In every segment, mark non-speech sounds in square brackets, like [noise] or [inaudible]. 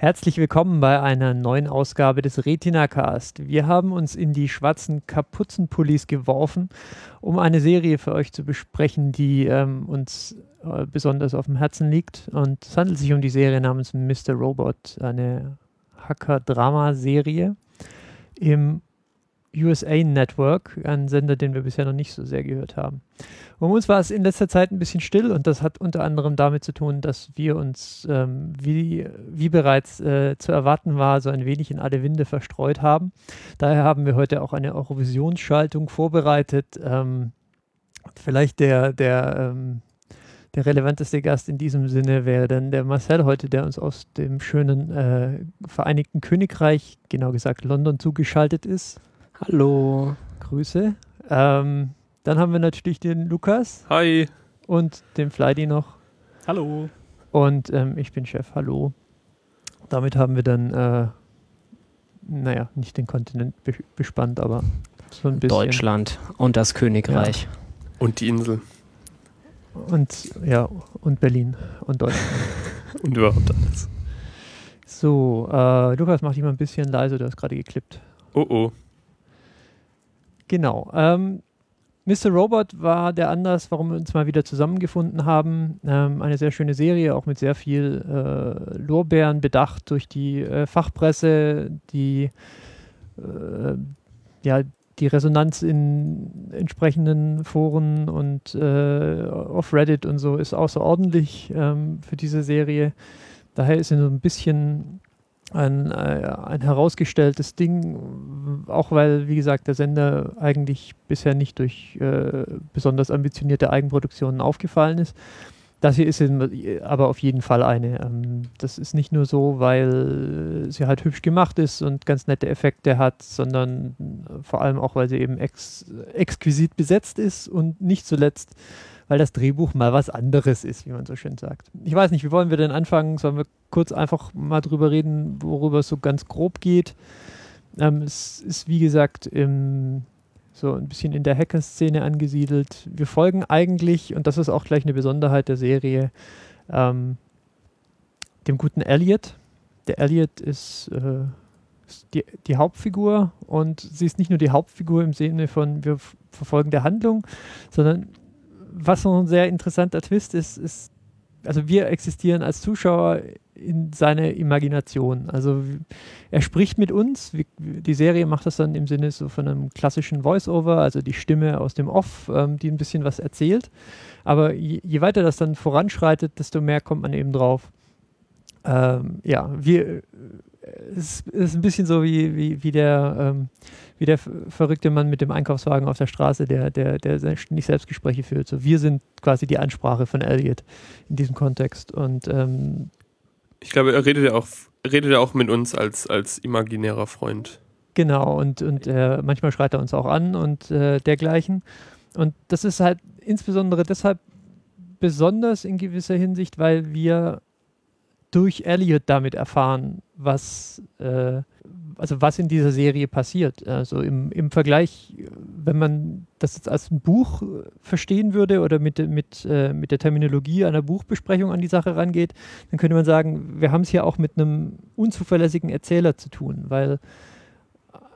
Herzlich willkommen bei einer neuen Ausgabe des Retina Cast. Wir haben uns in die schwarzen Kapuzenpullis geworfen, um eine Serie für euch zu besprechen, die ähm, uns äh, besonders auf dem Herzen liegt. Und es handelt sich um die Serie namens Mr. Robot, eine Hacker-Drama-Serie im USA Network, ein Sender, den wir bisher noch nicht so sehr gehört haben. Um uns war es in letzter Zeit ein bisschen still und das hat unter anderem damit zu tun, dass wir uns, ähm, wie, wie bereits äh, zu erwarten war, so ein wenig in alle Winde verstreut haben. Daher haben wir heute auch eine Eurovisionsschaltung vorbereitet. Ähm, vielleicht der, der, ähm, der relevanteste Gast in diesem Sinne wäre dann der Marcel heute, der uns aus dem schönen äh, Vereinigten Königreich, genau gesagt London, zugeschaltet ist. Hallo. Grüße. Ähm, dann haben wir natürlich den Lukas. Hi. Und den Flydi noch. Hallo. Und ähm, ich bin Chef. Hallo. Damit haben wir dann, äh, naja, nicht den Kontinent be bespannt, aber so ein bisschen. Deutschland und das Königreich. Ja. Und die Insel. Und ja, und Berlin und Deutschland. [laughs] und überhaupt alles. So, äh, Lukas, mach dich mal ein bisschen leise, du hast gerade geklippt. Oh oh. Genau. Ähm, Mr. Robot war der Anlass, warum wir uns mal wieder zusammengefunden haben. Ähm, eine sehr schöne Serie, auch mit sehr viel äh, Lorbeeren bedacht durch die äh, Fachpresse, die, äh, ja, die Resonanz in entsprechenden Foren und äh, auf Reddit und so ist außerordentlich ähm, für diese Serie. Daher ist sie so ein bisschen ein, äh, ein herausgestelltes Ding, auch weil, wie gesagt, der Sender eigentlich bisher nicht durch äh, besonders ambitionierte Eigenproduktionen aufgefallen ist. Das hier ist aber auf jeden Fall eine. Ähm, das ist nicht nur so, weil sie halt hübsch gemacht ist und ganz nette Effekte hat, sondern vor allem auch, weil sie eben ex exquisit besetzt ist und nicht zuletzt, weil das Drehbuch mal was anderes ist, wie man so schön sagt. Ich weiß nicht, wie wollen wir denn anfangen? Sollen wir kurz einfach mal drüber reden, worüber es so ganz grob geht? Ähm, es ist, wie gesagt, im, so ein bisschen in der Hacker-Szene angesiedelt. Wir folgen eigentlich, und das ist auch gleich eine Besonderheit der Serie, ähm, dem guten Elliot. Der Elliot ist, äh, die, die, Hauptfigur und sie ist nicht nur die Hauptfigur im Sinne von wir verfolgen der Handlung, sondern was noch ein sehr interessanter Twist ist, ist, also wir existieren als Zuschauer in seiner Imagination. Also er spricht mit uns. Die Serie macht das dann im Sinne so von einem klassischen Voice-Over, also die Stimme aus dem Off, ähm, die ein bisschen was erzählt. Aber je, je, weiter das dann voranschreitet, desto mehr kommt man eben drauf. Ähm, ja, wir, es ist ein bisschen so wie, wie, wie der ähm, wie der verrückte Mann mit dem Einkaufswagen auf der Straße, der, der, der nicht Selbstgespräche führt. So, wir sind quasi die Ansprache von Elliot in diesem Kontext. Und ähm, ich glaube, er redet ja auch, redet ja auch mit uns als, als imaginärer Freund. Genau, und, und äh, manchmal schreit er uns auch an und äh, dergleichen. Und das ist halt insbesondere deshalb besonders in gewisser Hinsicht, weil wir durch Elliot damit erfahren, was, äh, also was in dieser Serie passiert. Also im, im Vergleich, wenn man das jetzt als ein Buch verstehen würde oder mit, mit, äh, mit der Terminologie einer Buchbesprechung an die Sache rangeht, dann könnte man sagen, wir haben es hier auch mit einem unzuverlässigen Erzähler zu tun, weil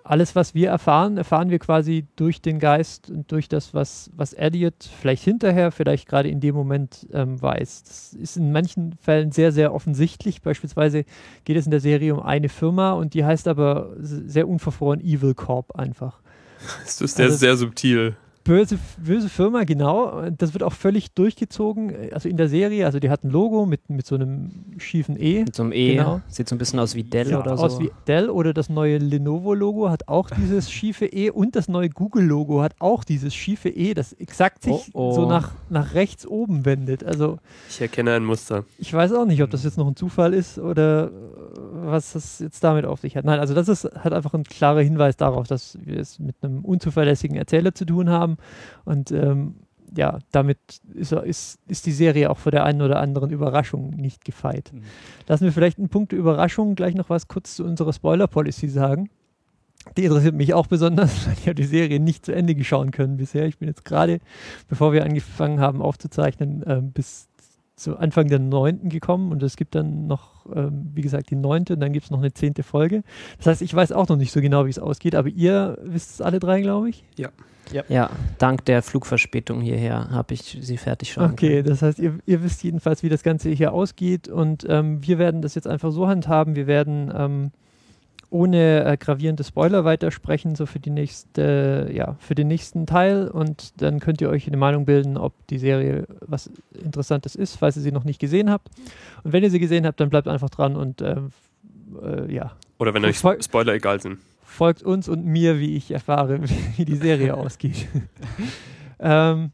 alles, was wir erfahren, erfahren wir quasi durch den Geist und durch das, was, was Elliot vielleicht hinterher, vielleicht gerade in dem Moment ähm, weiß. Das ist in manchen Fällen sehr, sehr offensichtlich. Beispielsweise geht es in der Serie um eine Firma und die heißt aber sehr unverfroren Evil Corp einfach. [laughs] Das ist sehr, also, sehr subtil böse, böse Firma, genau. Das wird auch völlig durchgezogen. Also in der Serie, also die hat ein Logo mit, mit so einem schiefen E. Mit so einem E. Genau. Sieht so ein bisschen aus wie Dell ja, oder so. Aus wie Dell oder das neue Lenovo-Logo hat auch dieses [laughs] schiefe E und das neue Google-Logo hat auch dieses schiefe E, das exakt sich oh, oh. so nach, nach rechts oben wendet. Also ich erkenne ein Muster. Ich weiß auch nicht, ob das jetzt noch ein Zufall ist oder was das jetzt damit auf sich hat. Nein, also das ist hat einfach ein klarer Hinweis darauf, dass wir es mit einem unzuverlässigen Erzähler zu tun haben und ähm, ja, damit ist, ist, ist die Serie auch vor der einen oder anderen Überraschung nicht gefeit. Mhm. Lassen wir vielleicht einen Punkt Überraschung gleich noch was kurz zu unserer Spoiler-Policy sagen. Die interessiert mich auch besonders, [laughs] weil ich habe die Serie nicht zu Ende schauen können bisher. Ich bin jetzt gerade, bevor wir angefangen haben aufzuzeichnen, äh, bis zu Anfang der neunten gekommen und es gibt dann noch, ähm, wie gesagt, die neunte und dann gibt es noch eine zehnte Folge. Das heißt, ich weiß auch noch nicht so genau, wie es ausgeht, aber ihr wisst es alle drei, glaube ich. Ja. Ja. ja, dank der Flugverspätung hierher habe ich sie fertig schon. Okay, das heißt, ihr, ihr, wisst jedenfalls, wie das Ganze hier ausgeht und ähm, wir werden das jetzt einfach so handhaben. Wir werden ähm, ohne äh, gravierende Spoiler weitersprechen, so für die nächste, ja, für den nächsten Teil und dann könnt ihr euch eine Meinung bilden, ob die Serie was Interessantes ist, falls ihr sie noch nicht gesehen habt. Und wenn ihr sie gesehen habt, dann bleibt einfach dran und äh, äh, ja. Oder wenn euch Spoiler egal sind folgt uns und mir, wie ich erfahre, [laughs] wie die Serie [laughs] ausgeht. ähm,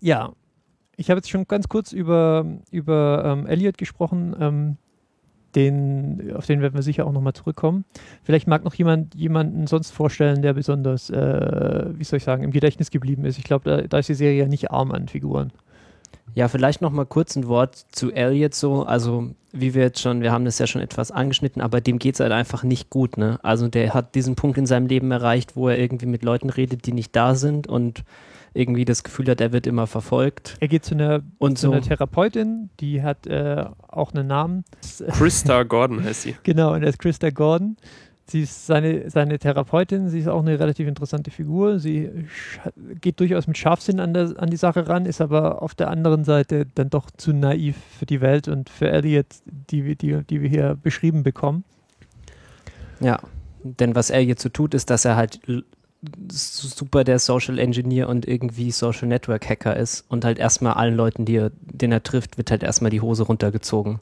ja, ich habe jetzt schon ganz kurz über, über ähm, Elliot gesprochen. Ähm, den, auf den werden wir sicher auch nochmal zurückkommen. Vielleicht mag noch jemand jemanden sonst vorstellen, der besonders, äh, wie soll ich sagen, im Gedächtnis geblieben ist. Ich glaube, da, da, ist die Serie ja nicht arm an Figuren. Ja, vielleicht noch mal kurz ein Wort zu Elliot so. Also, wie wir jetzt schon, wir haben das ja schon etwas angeschnitten, aber dem geht es halt einfach nicht gut. Ne? Also, der hat diesen Punkt in seinem Leben erreicht, wo er irgendwie mit Leuten redet, die nicht da sind und irgendwie das Gefühl hat, er wird immer verfolgt. Er geht zu einer, und zu so. einer Therapeutin, die hat äh, auch einen Namen. Christa [laughs] Gordon heißt sie. Genau, und er ist Christa Gordon. Sie ist seine, seine Therapeutin, sie ist auch eine relativ interessante Figur. Sie geht durchaus mit Scharfsinn an, der, an die Sache ran, ist aber auf der anderen Seite dann doch zu naiv für die Welt und für Elliot, die, die, die wir hier beschrieben bekommen. Ja, denn was Elliot so tut, ist, dass er halt super der Social Engineer und irgendwie Social Network Hacker ist und halt erstmal allen Leuten, die er, den er trifft, wird halt erstmal die Hose runtergezogen.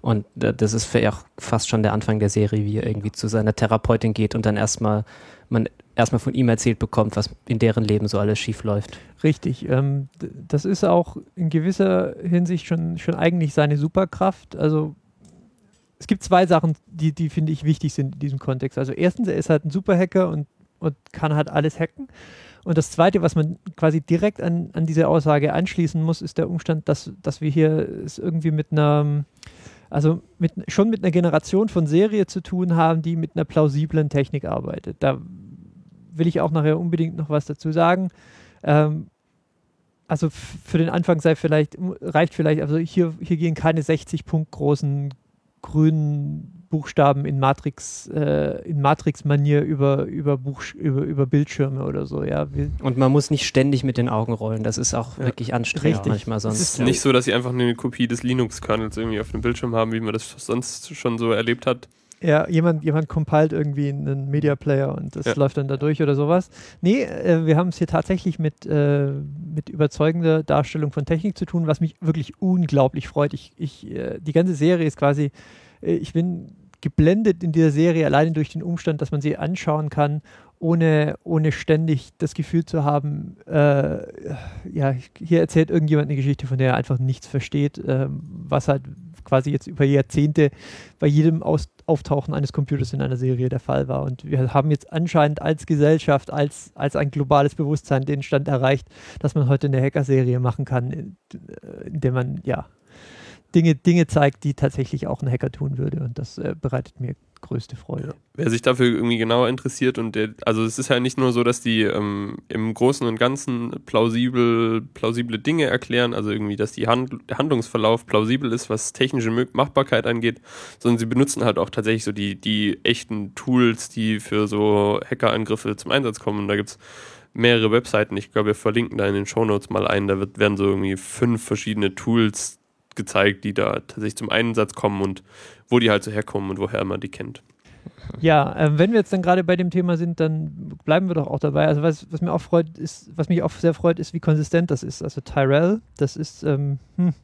Und das ist für auch fast schon der Anfang der Serie, wie er irgendwie zu seiner Therapeutin geht und dann erstmal man erstmal von ihm erzählt bekommt, was in deren Leben so alles schief läuft. Richtig. Ähm, das ist auch in gewisser Hinsicht schon, schon eigentlich seine Superkraft. Also es gibt zwei Sachen, die, die finde ich wichtig sind in diesem Kontext. Also erstens, er ist halt ein Superhacker und, und kann halt alles hacken. Und das Zweite, was man quasi direkt an, an diese Aussage anschließen muss, ist der Umstand, dass, dass wir hier es irgendwie mit einer also mit, schon mit einer Generation von Serie zu tun haben, die mit einer plausiblen Technik arbeitet. Da will ich auch nachher unbedingt noch was dazu sagen. Ähm, also für den Anfang sei vielleicht, reicht vielleicht, also hier, hier gehen keine 60 Punkt großen grünen Buchstaben in Matrix, äh, in Matrix-Manier über, über, über, über Bildschirme oder so, ja. Und man muss nicht ständig mit den Augen rollen, das ist auch ja. wirklich anstrengend Richtig. manchmal sonst. Es ist nicht so, dass sie einfach eine Kopie des Linux-Kernels irgendwie auf dem Bildschirm haben, wie man das sonst schon so erlebt hat. Ja, jemand, jemand compiled irgendwie einen Media Player und das ja. läuft dann da durch oder sowas. Nee, äh, wir haben es hier tatsächlich mit, äh, mit überzeugender Darstellung von Technik zu tun, was mich wirklich unglaublich freut. Ich, ich, äh, die ganze Serie ist quasi äh, ich bin geblendet in dieser Serie alleine durch den Umstand, dass man sie anschauen kann, ohne, ohne ständig das Gefühl zu haben, äh, ja, hier erzählt irgendjemand eine Geschichte, von der er einfach nichts versteht, äh, was halt quasi jetzt über Jahrzehnte bei jedem Aus Auftauchen eines Computers in einer Serie der Fall war. Und wir haben jetzt anscheinend als Gesellschaft, als, als ein globales Bewusstsein den Stand erreicht, dass man heute eine Hacker-Serie machen kann, in, in der man ja Dinge, Dinge zeigt, die tatsächlich auch ein Hacker tun würde. Und das äh, bereitet mir größte Freude. Ja. Wer sich dafür irgendwie genauer interessiert und der, also es ist ja nicht nur so, dass die ähm, im Großen und Ganzen plausibel, plausible Dinge erklären, also irgendwie, dass die Hand, der Handlungsverlauf plausibel ist, was technische Machbarkeit angeht, sondern sie benutzen halt auch tatsächlich so die, die echten Tools, die für so Hackerangriffe zum Einsatz kommen. Und da gibt es mehrere Webseiten, ich glaube, wir verlinken da in den Shownotes mal ein, da wird, werden so irgendwie fünf verschiedene Tools gezeigt, die da tatsächlich zum Einsatz kommen und wo die halt so herkommen und woher man die kennt. Ja, äh, wenn wir jetzt dann gerade bei dem Thema sind, dann bleiben wir doch auch dabei. Also was, was mir auch freut, ist, was mich auch sehr freut, ist, wie konsistent das ist. Also Tyrell, das ist ähm, hm,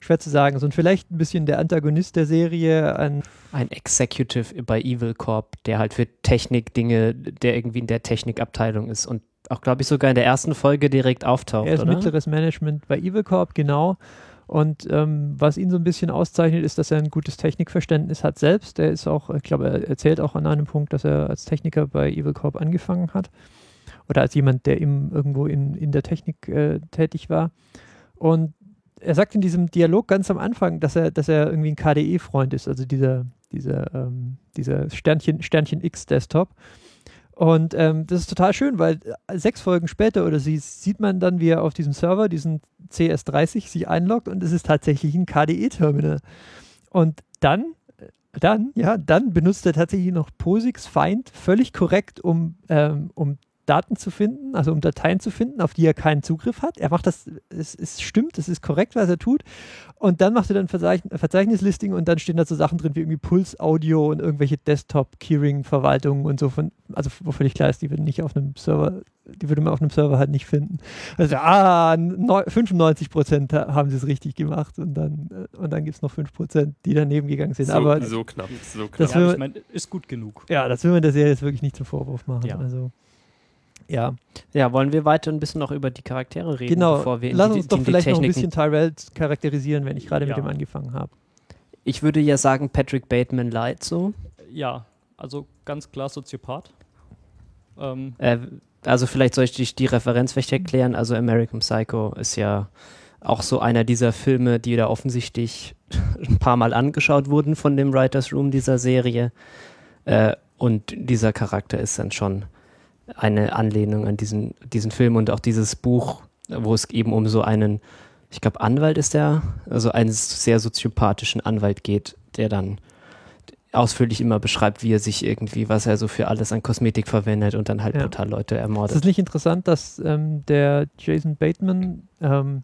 schwer zu sagen. So und vielleicht ein bisschen der Antagonist der Serie. Ein, ein Executive bei Evil Corp, der halt für Technik-Dinge, der irgendwie in der Technikabteilung ist und auch, glaube ich, sogar in der ersten Folge direkt auftaucht. Er ist oder? mittleres Management bei Evil Corp, genau. Und ähm, was ihn so ein bisschen auszeichnet, ist, dass er ein gutes Technikverständnis hat selbst. Er ist auch, ich glaube, er erzählt auch an einem Punkt, dass er als Techniker bei Evil Corp angefangen hat. Oder als jemand, der eben irgendwo in, in der Technik äh, tätig war. Und er sagt in diesem Dialog ganz am Anfang, dass er, dass er irgendwie ein KDE-Freund ist, also dieser, dieser, ähm, dieser Sternchen, Sternchen X-Desktop. Und ähm, das ist total schön, weil äh, sechs Folgen später oder sie sieht man dann, wie er auf diesem Server, diesen CS30, sich einloggt und es ist tatsächlich ein KDE-Terminal. Und dann, äh, dann, ja, dann benutzt er tatsächlich noch POSIX Find völlig korrekt, um, ähm, um Daten zu finden, also um Dateien zu finden, auf die er keinen Zugriff hat. Er macht das, es, es stimmt, es ist korrekt, was er tut. Und dann macht er dann Verzeichn Verzeichnislisting und dann stehen da so Sachen drin wie irgendwie Puls Audio und irgendwelche Desktop-Keyring-Verwaltungen und so von, also wo völlig klar ist, die würden nicht auf einem Server, die würde man auf einem Server halt nicht finden. Also, ah, 95 Prozent haben sie es richtig gemacht und dann, äh, und dann gibt es noch 5 Prozent, die daneben gegangen sind. So, Aber so knapp, so knapp. Das Ja, will- ich meine, ist gut genug. ja, das will man der Serie jetzt wirklich nicht zum Vorwurf machen. Ja. Also, ja, Ja, wollen wir weiter ein bisschen noch über die Charaktere reden, genau. bevor wir in Lass die, uns doch in die vielleicht noch ein bisschen Tyrell charakterisieren, wenn ich gerade Ja. mit dem angefangen habe. Ich würde ja sagen, Patrick Bateman light so. Ja, also ganz klar Soziopath. Ähm, Äh, also vielleicht soll ich die, die Referenz vielleicht erklären. Also American Psycho ist ja auch so einer dieser Filme, die da offensichtlich [laughs] ein paar Mal angeschaut wurden von dem Writers Room dieser Serie. Äh, und dieser Charakter ist dann schon eine Anlehnung an diesen, diesen Film und auch dieses Buch, wo es eben um so einen, ich glaube, Anwalt ist der, also einen sehr soziopathischen Anwalt geht, der dann ausführlich immer beschreibt, wie er sich irgendwie, was er so für alles an Kosmetik verwendet und dann halt Ja. brutal Leute Es ermordet. ist nicht interessant, dass ähm, der Jason Bateman, ähm,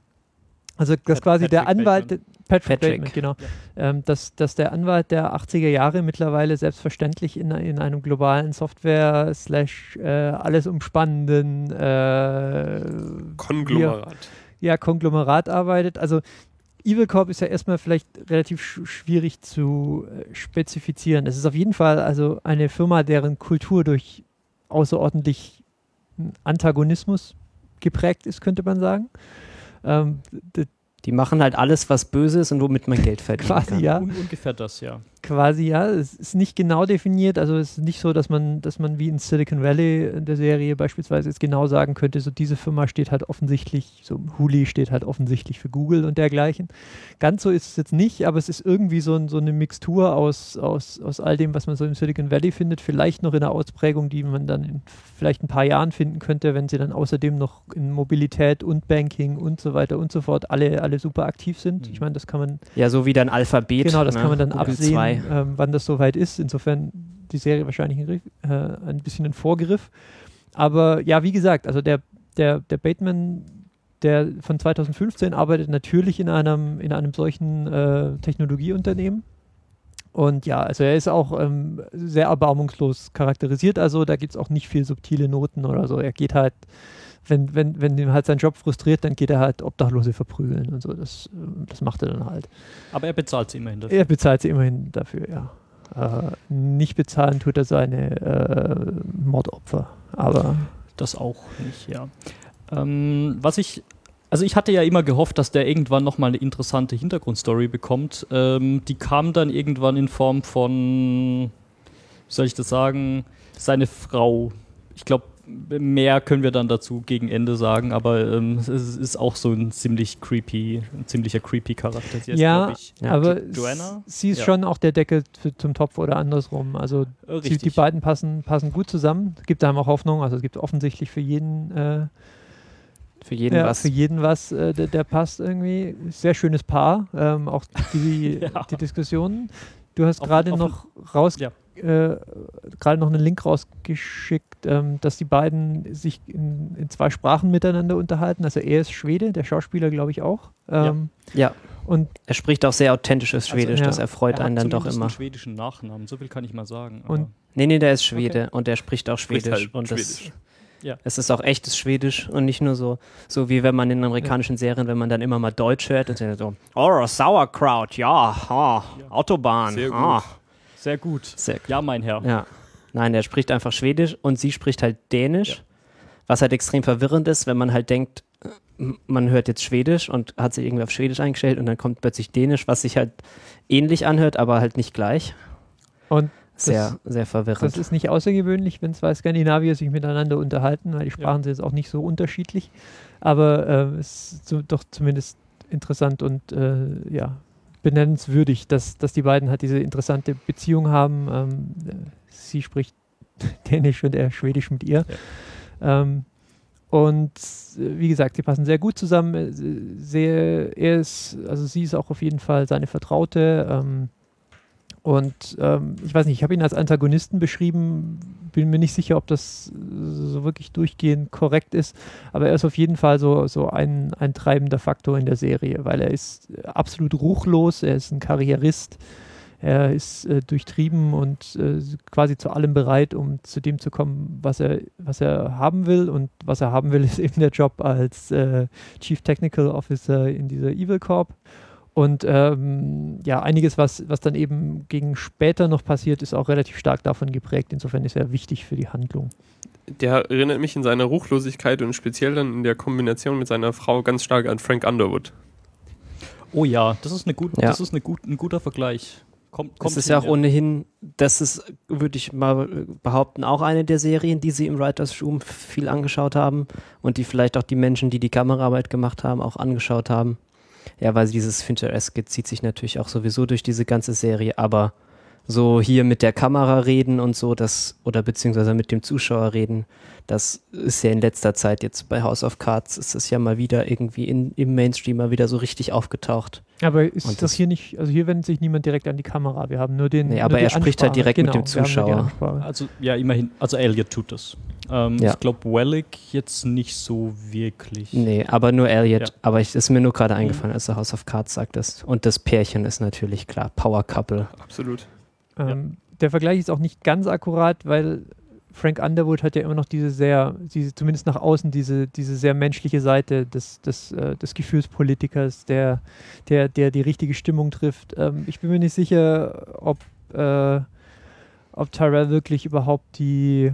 also dass Pat- quasi der Anwalt, Patrick, Patrick. Bateman, genau, ähm, dass, dass der Anwalt der 80er Jahre mittlerweile selbstverständlich in, in einem globalen Software slash äh, alles umspannenden äh, Konglomerat. ja, Konglomerat arbeitet. Also Evil Corp ist ja erstmal vielleicht relativ sch schwierig zu äh, spezifizieren. Es ist auf jeden Fall also eine Firma, deren Kultur durch außerordentlich Antagonismus geprägt ist, könnte man sagen. Ähm, Die machen halt alles, was böse ist und womit man Geld verdient. quasi kann. ja, un ungefähr das, ja. Quasi ja. Es ist nicht genau definiert, also es ist nicht so, dass man, dass man wie in Silicon Valley in der Serie beispielsweise jetzt genau sagen könnte, so diese Firma steht halt offensichtlich, so Huli steht halt offensichtlich für Google und dergleichen. Ganz so ist es jetzt nicht, aber es ist irgendwie so, ein, so eine Mixtur aus, aus, aus all dem, was man so im Silicon Valley findet, vielleicht noch in einer Ausprägung, die man dann in vielleicht ein paar Jahren finden könnte, wenn sie dann außerdem noch in Mobilität und Banking und so weiter und so fort alle, alle super aktiv sind. Mhm. Ich meine, das kann man Ja, so wie dann Alphabet. Genau, das ne? kann man dann absehen, zwei. ähm, wann das soweit ist. Insofern die Serie wahrscheinlich ein, äh, ein bisschen ein Vorgriff. Aber ja, wie gesagt, also der, der, der Bateman, der von 2015 arbeitet natürlich in einem, in einem solchen äh, Technologieunternehmen. Und ja, also er ist auch ähm, sehr erbarmungslos charakterisiert, also da gibt es auch nicht viel subtile Noten oder so. Er geht halt, wenn, wenn, wenn ihm halt sein Job frustriert, dann geht er halt Obdachlose verprügeln und so. Das, äh, das macht er dann halt. Aber er bezahlt sie immerhin dafür. Er bezahlt sie immerhin dafür, ja. Äh, nicht bezahlen tut er seine äh, Mordopfer. Aber Das auch nicht, ja. Ähm, was ich, also ich hatte ja immer gehofft, dass der irgendwann nochmal eine interessante Hintergrundstory bekommt. Ähm, die kam dann irgendwann in Form von, wie soll ich das sagen, seine Frau. Ich glaube, mehr können wir dann dazu gegen Ende sagen, aber ähm, es ist auch so ein ziemlich creepy, ein ziemlicher creepy Charakter. Sie heißt, ja, ich, Ja. aber Jo- Joanna? sie ist Ja. schon auch der Deckel zum Topf oder andersrum. Also äh, sie, richtig. die beiden passen, passen gut zusammen. Es gibt da auch Hoffnung. Also es gibt offensichtlich für jeden, äh, Für jeden ja, was. für jeden was, äh, der, der passt irgendwie. Sehr schönes Paar. Ähm, auch die, [laughs] Ja. die Diskussionen. Du hast gerade noch raus, Ja. Äh, gerade noch einen Link rausgeschickt, ähm, dass die beiden sich in, in zwei Sprachen miteinander unterhalten. Also er ist Schwede, der Schauspieler glaube ich auch. Ähm, Ja, Und er spricht auch sehr authentisches Also, Schwedisch, ja. das erfreut Er hat einen dann doch immer. einen schwedischen Nachnamen, so viel kann ich mal sagen. Und- Nee, nee, der ist Schwede und der spricht auch Spricht Schwedisch. halt und Schwedisch. Das, Ja. es ist auch echtes Schwedisch und nicht nur so, so wie wenn man in amerikanischen Serien, wenn man dann immer mal Deutsch hört, und dann so, oh, Sauerkraut, ja, ah, Autobahn, Sehr gut. ah. Sehr gut. Sehr gut. Ja, mein Herr. Ja. Nein, der spricht einfach Schwedisch und sie spricht halt Dänisch, Ja. was halt extrem verwirrend ist, wenn man halt denkt, äh, man hört jetzt Schwedisch und hat sich irgendwie auf Schwedisch eingestellt und dann kommt plötzlich Dänisch, was sich halt ähnlich anhört, aber halt nicht gleich. Und Sehr, sehr verwirrend. das ist nicht außergewöhnlich, wenn zwei Skandinavier sich miteinander unterhalten, weil die Sprachen sind jetzt auch nicht so unterschiedlich. Aber äh, es ist so, doch zumindest interessant und äh, ja, benennenswürdig, dass, dass die beiden halt diese interessante Beziehung haben. Ähm, äh, sie spricht [laughs] Dänisch und er Schwedisch mit ihr. Ja. Ähm, und äh, wie gesagt, sie passen sehr gut zusammen. Äh, sehr, er ist, also sie ist auch auf jeden Fall seine Vertraute. Ähm, und ähm, ich weiß nicht, ich habe ihn als Antagonisten beschrieben, bin mir nicht sicher, ob das so wirklich durchgehend korrekt ist, aber er ist auf jeden Fall so, so ein, ein treibender Faktor in der Serie, weil er ist absolut ruchlos, er ist ein Karrierist, er ist äh, durchtrieben und äh, quasi zu allem bereit, um zu dem zu kommen, was er, was er haben will. Und was er haben will, [laughs] ist eben der Job als äh, Chief Technical Officer in dieser Evil Corp. Und ähm, ja, einiges, was, was dann eben gegen später noch passiert, ist auch relativ stark davon geprägt. Insofern ist er wichtig für die Handlung. Der erinnert mich in seiner Ruchlosigkeit und speziell dann in der Kombination mit seiner Frau ganz stark an Frank Underwood. Oh ja, das ist, eine gut, ja. das ist eine gut, ein guter Vergleich. Kommt, kommt das ist ja auch ohnehin, das ist, würde ich mal behaupten, auch eine der Serien, die sie im Writers Room viel angeschaut haben und die vielleicht auch die Menschen, die die Kameraarbeit gemacht haben, auch angeschaut haben. Ja, weil dieses Fincher-esque zieht sich natürlich auch sowieso durch diese ganze Serie, aber so hier mit der Kamera reden und so, das, oder beziehungsweise mit dem Zuschauer reden, das ist ja in letzter Zeit jetzt bei House of Cards, ist es ja mal wieder irgendwie in, im Mainstream mal wieder so richtig aufgetaucht. Aber ist und das, hier nicht, also hier wendet sich niemand direkt an die Kamera, wir haben nur den. Nee, aber er spricht halt direkt genau, mit dem Zuschauer. Also ja, immerhin, also Elliot tut das. Ähm, ja. Ich glaube, Wellick jetzt nicht so wirklich. Nee, aber nur Elliot. Ja. Aber es ist mir nur gerade eingefallen, als du House of Cards sagtest. Und das Pärchen ist natürlich klar, Power Couple. Absolut. Ähm, ja. Der Vergleich ist auch nicht ganz akkurat, weil Frank Underwood hat ja immer noch diese sehr, diese, zumindest nach außen, diese, diese sehr menschliche Seite des, des, äh, des Gefühlspolitikers, der, der, der die richtige Stimmung trifft. Ähm, ich bin mir nicht sicher, ob, äh, ob Tyrell wirklich überhaupt die,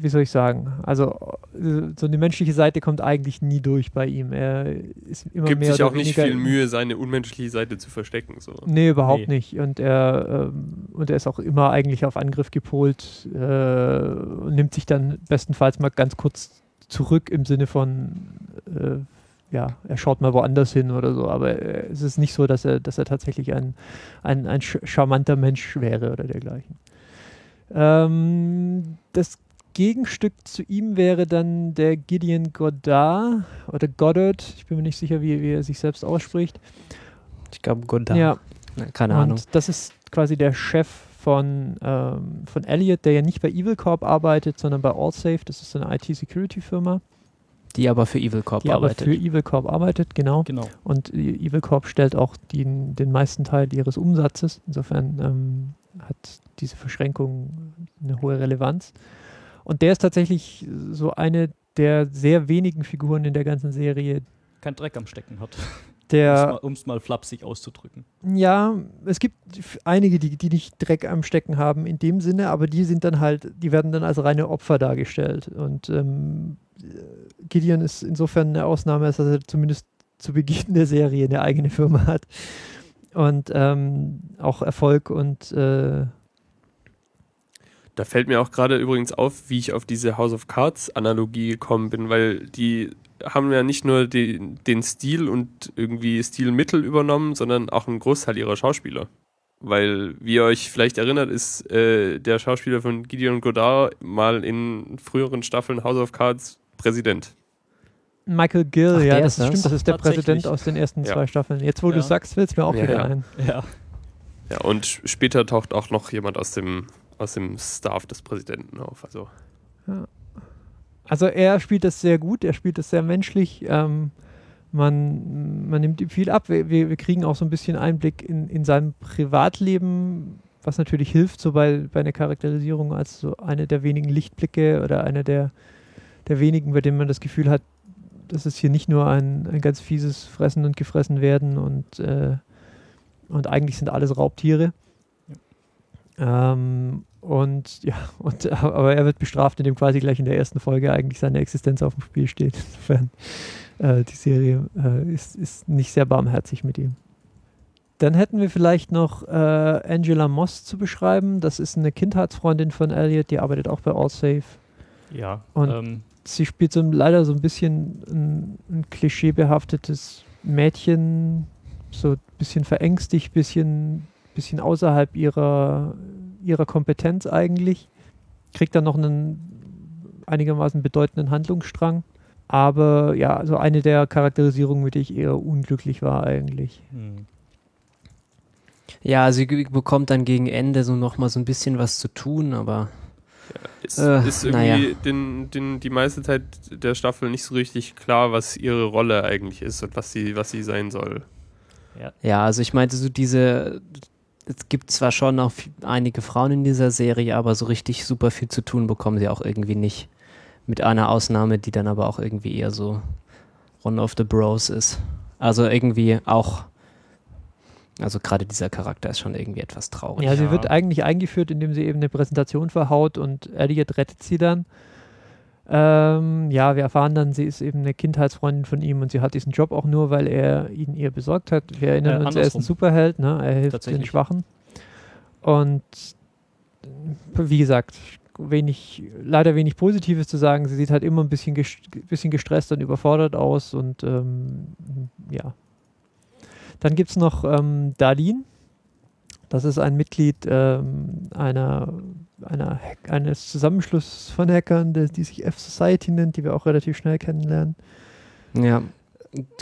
wie soll ich sagen, also äh, so eine menschliche Seite kommt eigentlich nie durch bei ihm. Er ist immer Gibt mehr sich auch nicht viel Mühe, seine unmenschliche Seite zu verstecken. So. Nee, überhaupt nee. nicht. Und er, ähm, und er ist auch immer eigentlich auf Angriff gepolt äh, und nimmt sich dann bestenfalls mal ganz kurz zurück im Sinne von äh, ja, er schaut mal woanders hin oder so, aber äh, es ist nicht so, dass er, dass er tatsächlich ein, ein, ein charmanter Mensch wäre oder dergleichen. Ähm, das Gegenstück zu ihm wäre dann der Gideon Goddard oder Goddard, ich bin mir nicht sicher, wie, wie er sich selbst ausspricht. Ich glaube Goddard. Ja. Keine Ahnung. Und das ist quasi der Chef von, ähm, von Elliot, der ja nicht bei Evil Corp arbeitet, sondern bei AllSafe. Das ist eine IT-Security-Firma. Die aber für Evil Corp die arbeitet. Die aber für Evil Corp arbeitet, genau. genau. Und Evil Corp stellt auch die, den meisten Teil ihres Umsatzes. Insofern ähm, hat diese Verschränkung eine hohe Relevanz. Und der ist tatsächlich so eine der sehr wenigen Figuren in der ganzen Serie. Kein Dreck am Stecken hat. Der, um es mal, mal, flapsig auszudrücken. Ja, es gibt einige, die, die nicht Dreck am Stecken haben in dem Sinne, aber die sind dann halt, die werden dann als reine Opfer dargestellt. Und ähm, Gideon ist insofern eine Ausnahme, dass er zumindest zu Beginn der Serie eine eigene Firma hat und ähm, auch Erfolg und äh, da fällt mir auch gerade übrigens auf, wie ich auf diese House of Cards Analogie gekommen bin, weil die haben ja nicht nur die, den Stil und irgendwie Stilmittel übernommen, sondern auch einen Großteil ihrer Schauspieler. Weil, wie ihr euch vielleicht erinnert, ist äh, der Schauspieler von Gideon Godard mal in früheren Staffeln House of Cards Präsident. Michael Gill, Ach, ja, das, das stimmt, das ist der Präsident aus den ersten ja. zwei Staffeln. Jetzt, wo ja. du sagst, fällt es mir auch ja, wieder ein. Ja. Ja, und später taucht auch noch jemand aus dem, aus dem Staff des Präsidenten auf. Also. also er spielt das sehr gut, er spielt das sehr menschlich. Ähm, man, man nimmt ihm viel ab. Wir, wir, kriegen auch so ein bisschen Einblick in, in seinem Privatleben, was natürlich hilft, so bei, bei einer Charakterisierung als so eine der wenigen Lichtblicke oder einer der, der wenigen, bei denen man das Gefühl hat, das ist hier nicht nur ein, ein ganz fieses Fressen und Gefressen werden und, äh, und eigentlich sind alles Raubtiere. Ja. Ähm, und ja, und, aber er wird bestraft, indem quasi gleich in der ersten Folge eigentlich seine Existenz auf dem Spiel steht. Insofern, äh, die Serie äh, ist, ist nicht sehr barmherzig mit ihm. Dann hätten wir vielleicht noch äh, Angela Moss zu beschreiben. Das ist eine Kindheitsfreundin von Elliot, die arbeitet auch bei AllSafe. Ja. Und ähm, sie spielt so leider so ein bisschen ein, ein klischeebehaftetes Mädchen, so ein bisschen verängstigt, bisschen, bisschen außerhalb ihrer, ihrer Kompetenz eigentlich. Kriegt dann noch einen einigermaßen bedeutenden Handlungsstrang. Aber ja, also eine der Charakterisierungen, mit der ich eher unglücklich war eigentlich. Hm. Ja, sie bekommt dann gegen Ende so noch mal so ein bisschen was zu tun, aber Ist, Äh, ist irgendwie naja. den, den, die meiste Zeit der Staffel nicht so richtig klar, was ihre Rolle eigentlich ist und was sie, was sie sein soll. ja, also ich meinte so diese, es gibt zwar schon auch einige Frauen in dieser Serie, aber so richtig super viel zu tun bekommen sie auch irgendwie nicht. Mit einer Ausnahme, die dann aber auch irgendwie eher so One of the Bros ist. Also irgendwie auch, also gerade dieser Charakter ist schon irgendwie etwas traurig. Ja, sie Ja. wird eigentlich eingeführt, indem sie eben eine Präsentation verhaut und Elliot rettet sie dann. Ähm, ja, wir erfahren dann, sie ist eben eine Kindheitsfreundin von ihm und sie hat diesen Job auch nur, weil er ihn ihr besorgt hat. Wir erinnern Äh, uns, er ist ein. Superheld, ne? er hilft den. Schwachen. Und äh, wie gesagt, wenig, leider wenig Positives zu sagen. Sie sieht halt immer ein bisschen, ges bisschen gestresst und überfordert aus und ähm, ja. Dann gibt es noch ähm, Darlene. Das ist ein Mitglied ähm, einer, einer eines Zusammenschlusses von Hackern, der, die sich F-Society nennt, die wir auch relativ schnell kennenlernen. Ja,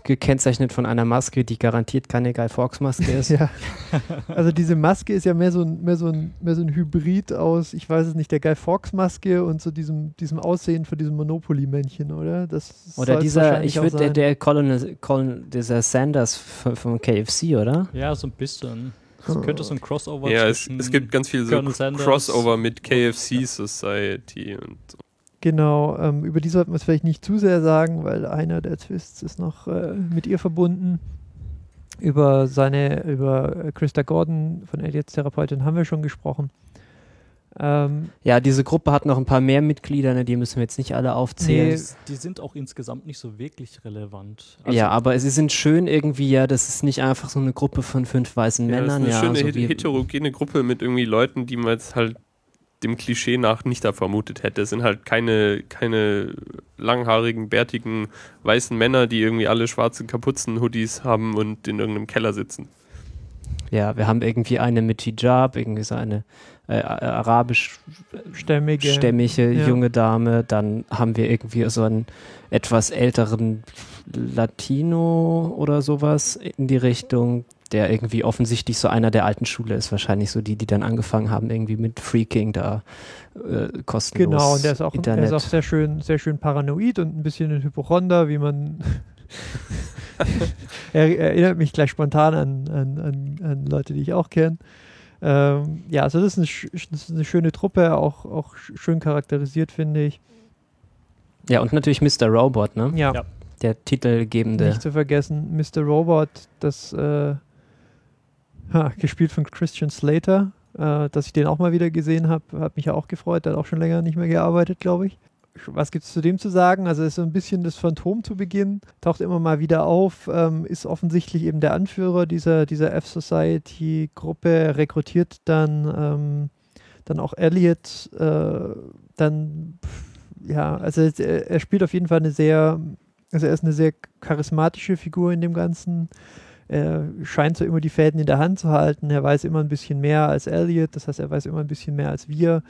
gekennzeichnet von einer Maske, die garantiert keine Guy Fawkes Maske [laughs] ist. Ja. Also diese Maske ist ja mehr so ein, mehr so ein, mehr so ein Hybrid aus, ich weiß es nicht, der Guy Fawkes Maske und so diesem, diesem Aussehen von diesem Monopoly-Männchen, oder? Das Oder dieser, ich würde, der, sein. der Colin, Colin, dieser Sanders von, vom KFC, oder? Ja, so ein bisschen. Das Hm. könnte so ein Crossover ja, es, es gibt ganz viel so Colonel Crossover mit KFC Society und so. Genau, ähm, über die sollten wir es vielleicht nicht zu sehr sagen, weil einer der Twists ist noch äh, mit ihr verbunden. Über seine, über äh, Christa Gordon von Elliots Therapeutin haben wir schon gesprochen. Ähm, Ja, diese Gruppe hat noch ein paar mehr Mitglieder, ne, die müssen wir jetzt nicht alle aufzählen. Nee. Die sind auch insgesamt nicht so wirklich relevant. Also, ja, aber sie sind schön irgendwie, ja, das ist nicht einfach so eine Gruppe von fünf weißen Ja, das ist Männern. eine Ja, schöne so he- wie, heterogene Gruppe mit irgendwie Leuten, die man jetzt halt dem Klischee nach nicht da vermutet hätte. Es sind halt keine, keine langhaarigen, bärtigen, weißen Männer, die irgendwie alle schwarze Kapuzen-Hoodies haben und in irgendeinem Keller sitzen. ja, wir haben irgendwie eine mit Hijab, irgendwie so eine äh, arabisch stämmige. stämmige Ja. junge Dame. Dann haben wir irgendwie so einen etwas älteren Latino oder sowas in die Richtung, der irgendwie offensichtlich so einer der alten Schule ist. Wahrscheinlich so die, die dann angefangen haben, irgendwie mit Freaking da äh, kostenlos Genau, und der ist auch, er Internet. ist auch sehr schön, sehr schön paranoid und ein bisschen ein Hypochonder, wie man. [laughs] er, er erinnert mich gleich spontan an, an, an, an Leute, die ich auch kenne. Ähm, ja, also das ist, eine, das ist eine schöne Truppe, auch, auch sch- schön charakterisiert, finde ich. ja, und natürlich Mr. Robot, ne? Ja, Ja. Der titelgebende. nicht zu vergessen, Mr. Robot, das äh, ha, gespielt von Christian Slater, äh, dass ich den auch mal wieder gesehen habe, hat mich ja auch gefreut, der hat auch schon länger nicht mehr gearbeitet, glaube ich. Was gibt es zu dem zu sagen? Also ist so ein bisschen das Phantom zu Beginn, taucht immer mal wieder auf, ähm, ist offensichtlich eben der Anführer dieser, dieser F-Society-Gruppe, rekrutiert dann, ähm, dann auch Elliot, äh, dann, ja, also er, er spielt auf jeden Fall eine sehr, also er ist eine sehr charismatische Figur in dem Ganzen. Er scheint so immer die Fäden in der Hand zu halten. Er weiß immer ein bisschen mehr als Elliot, das heißt, er weiß immer ein bisschen mehr als wir.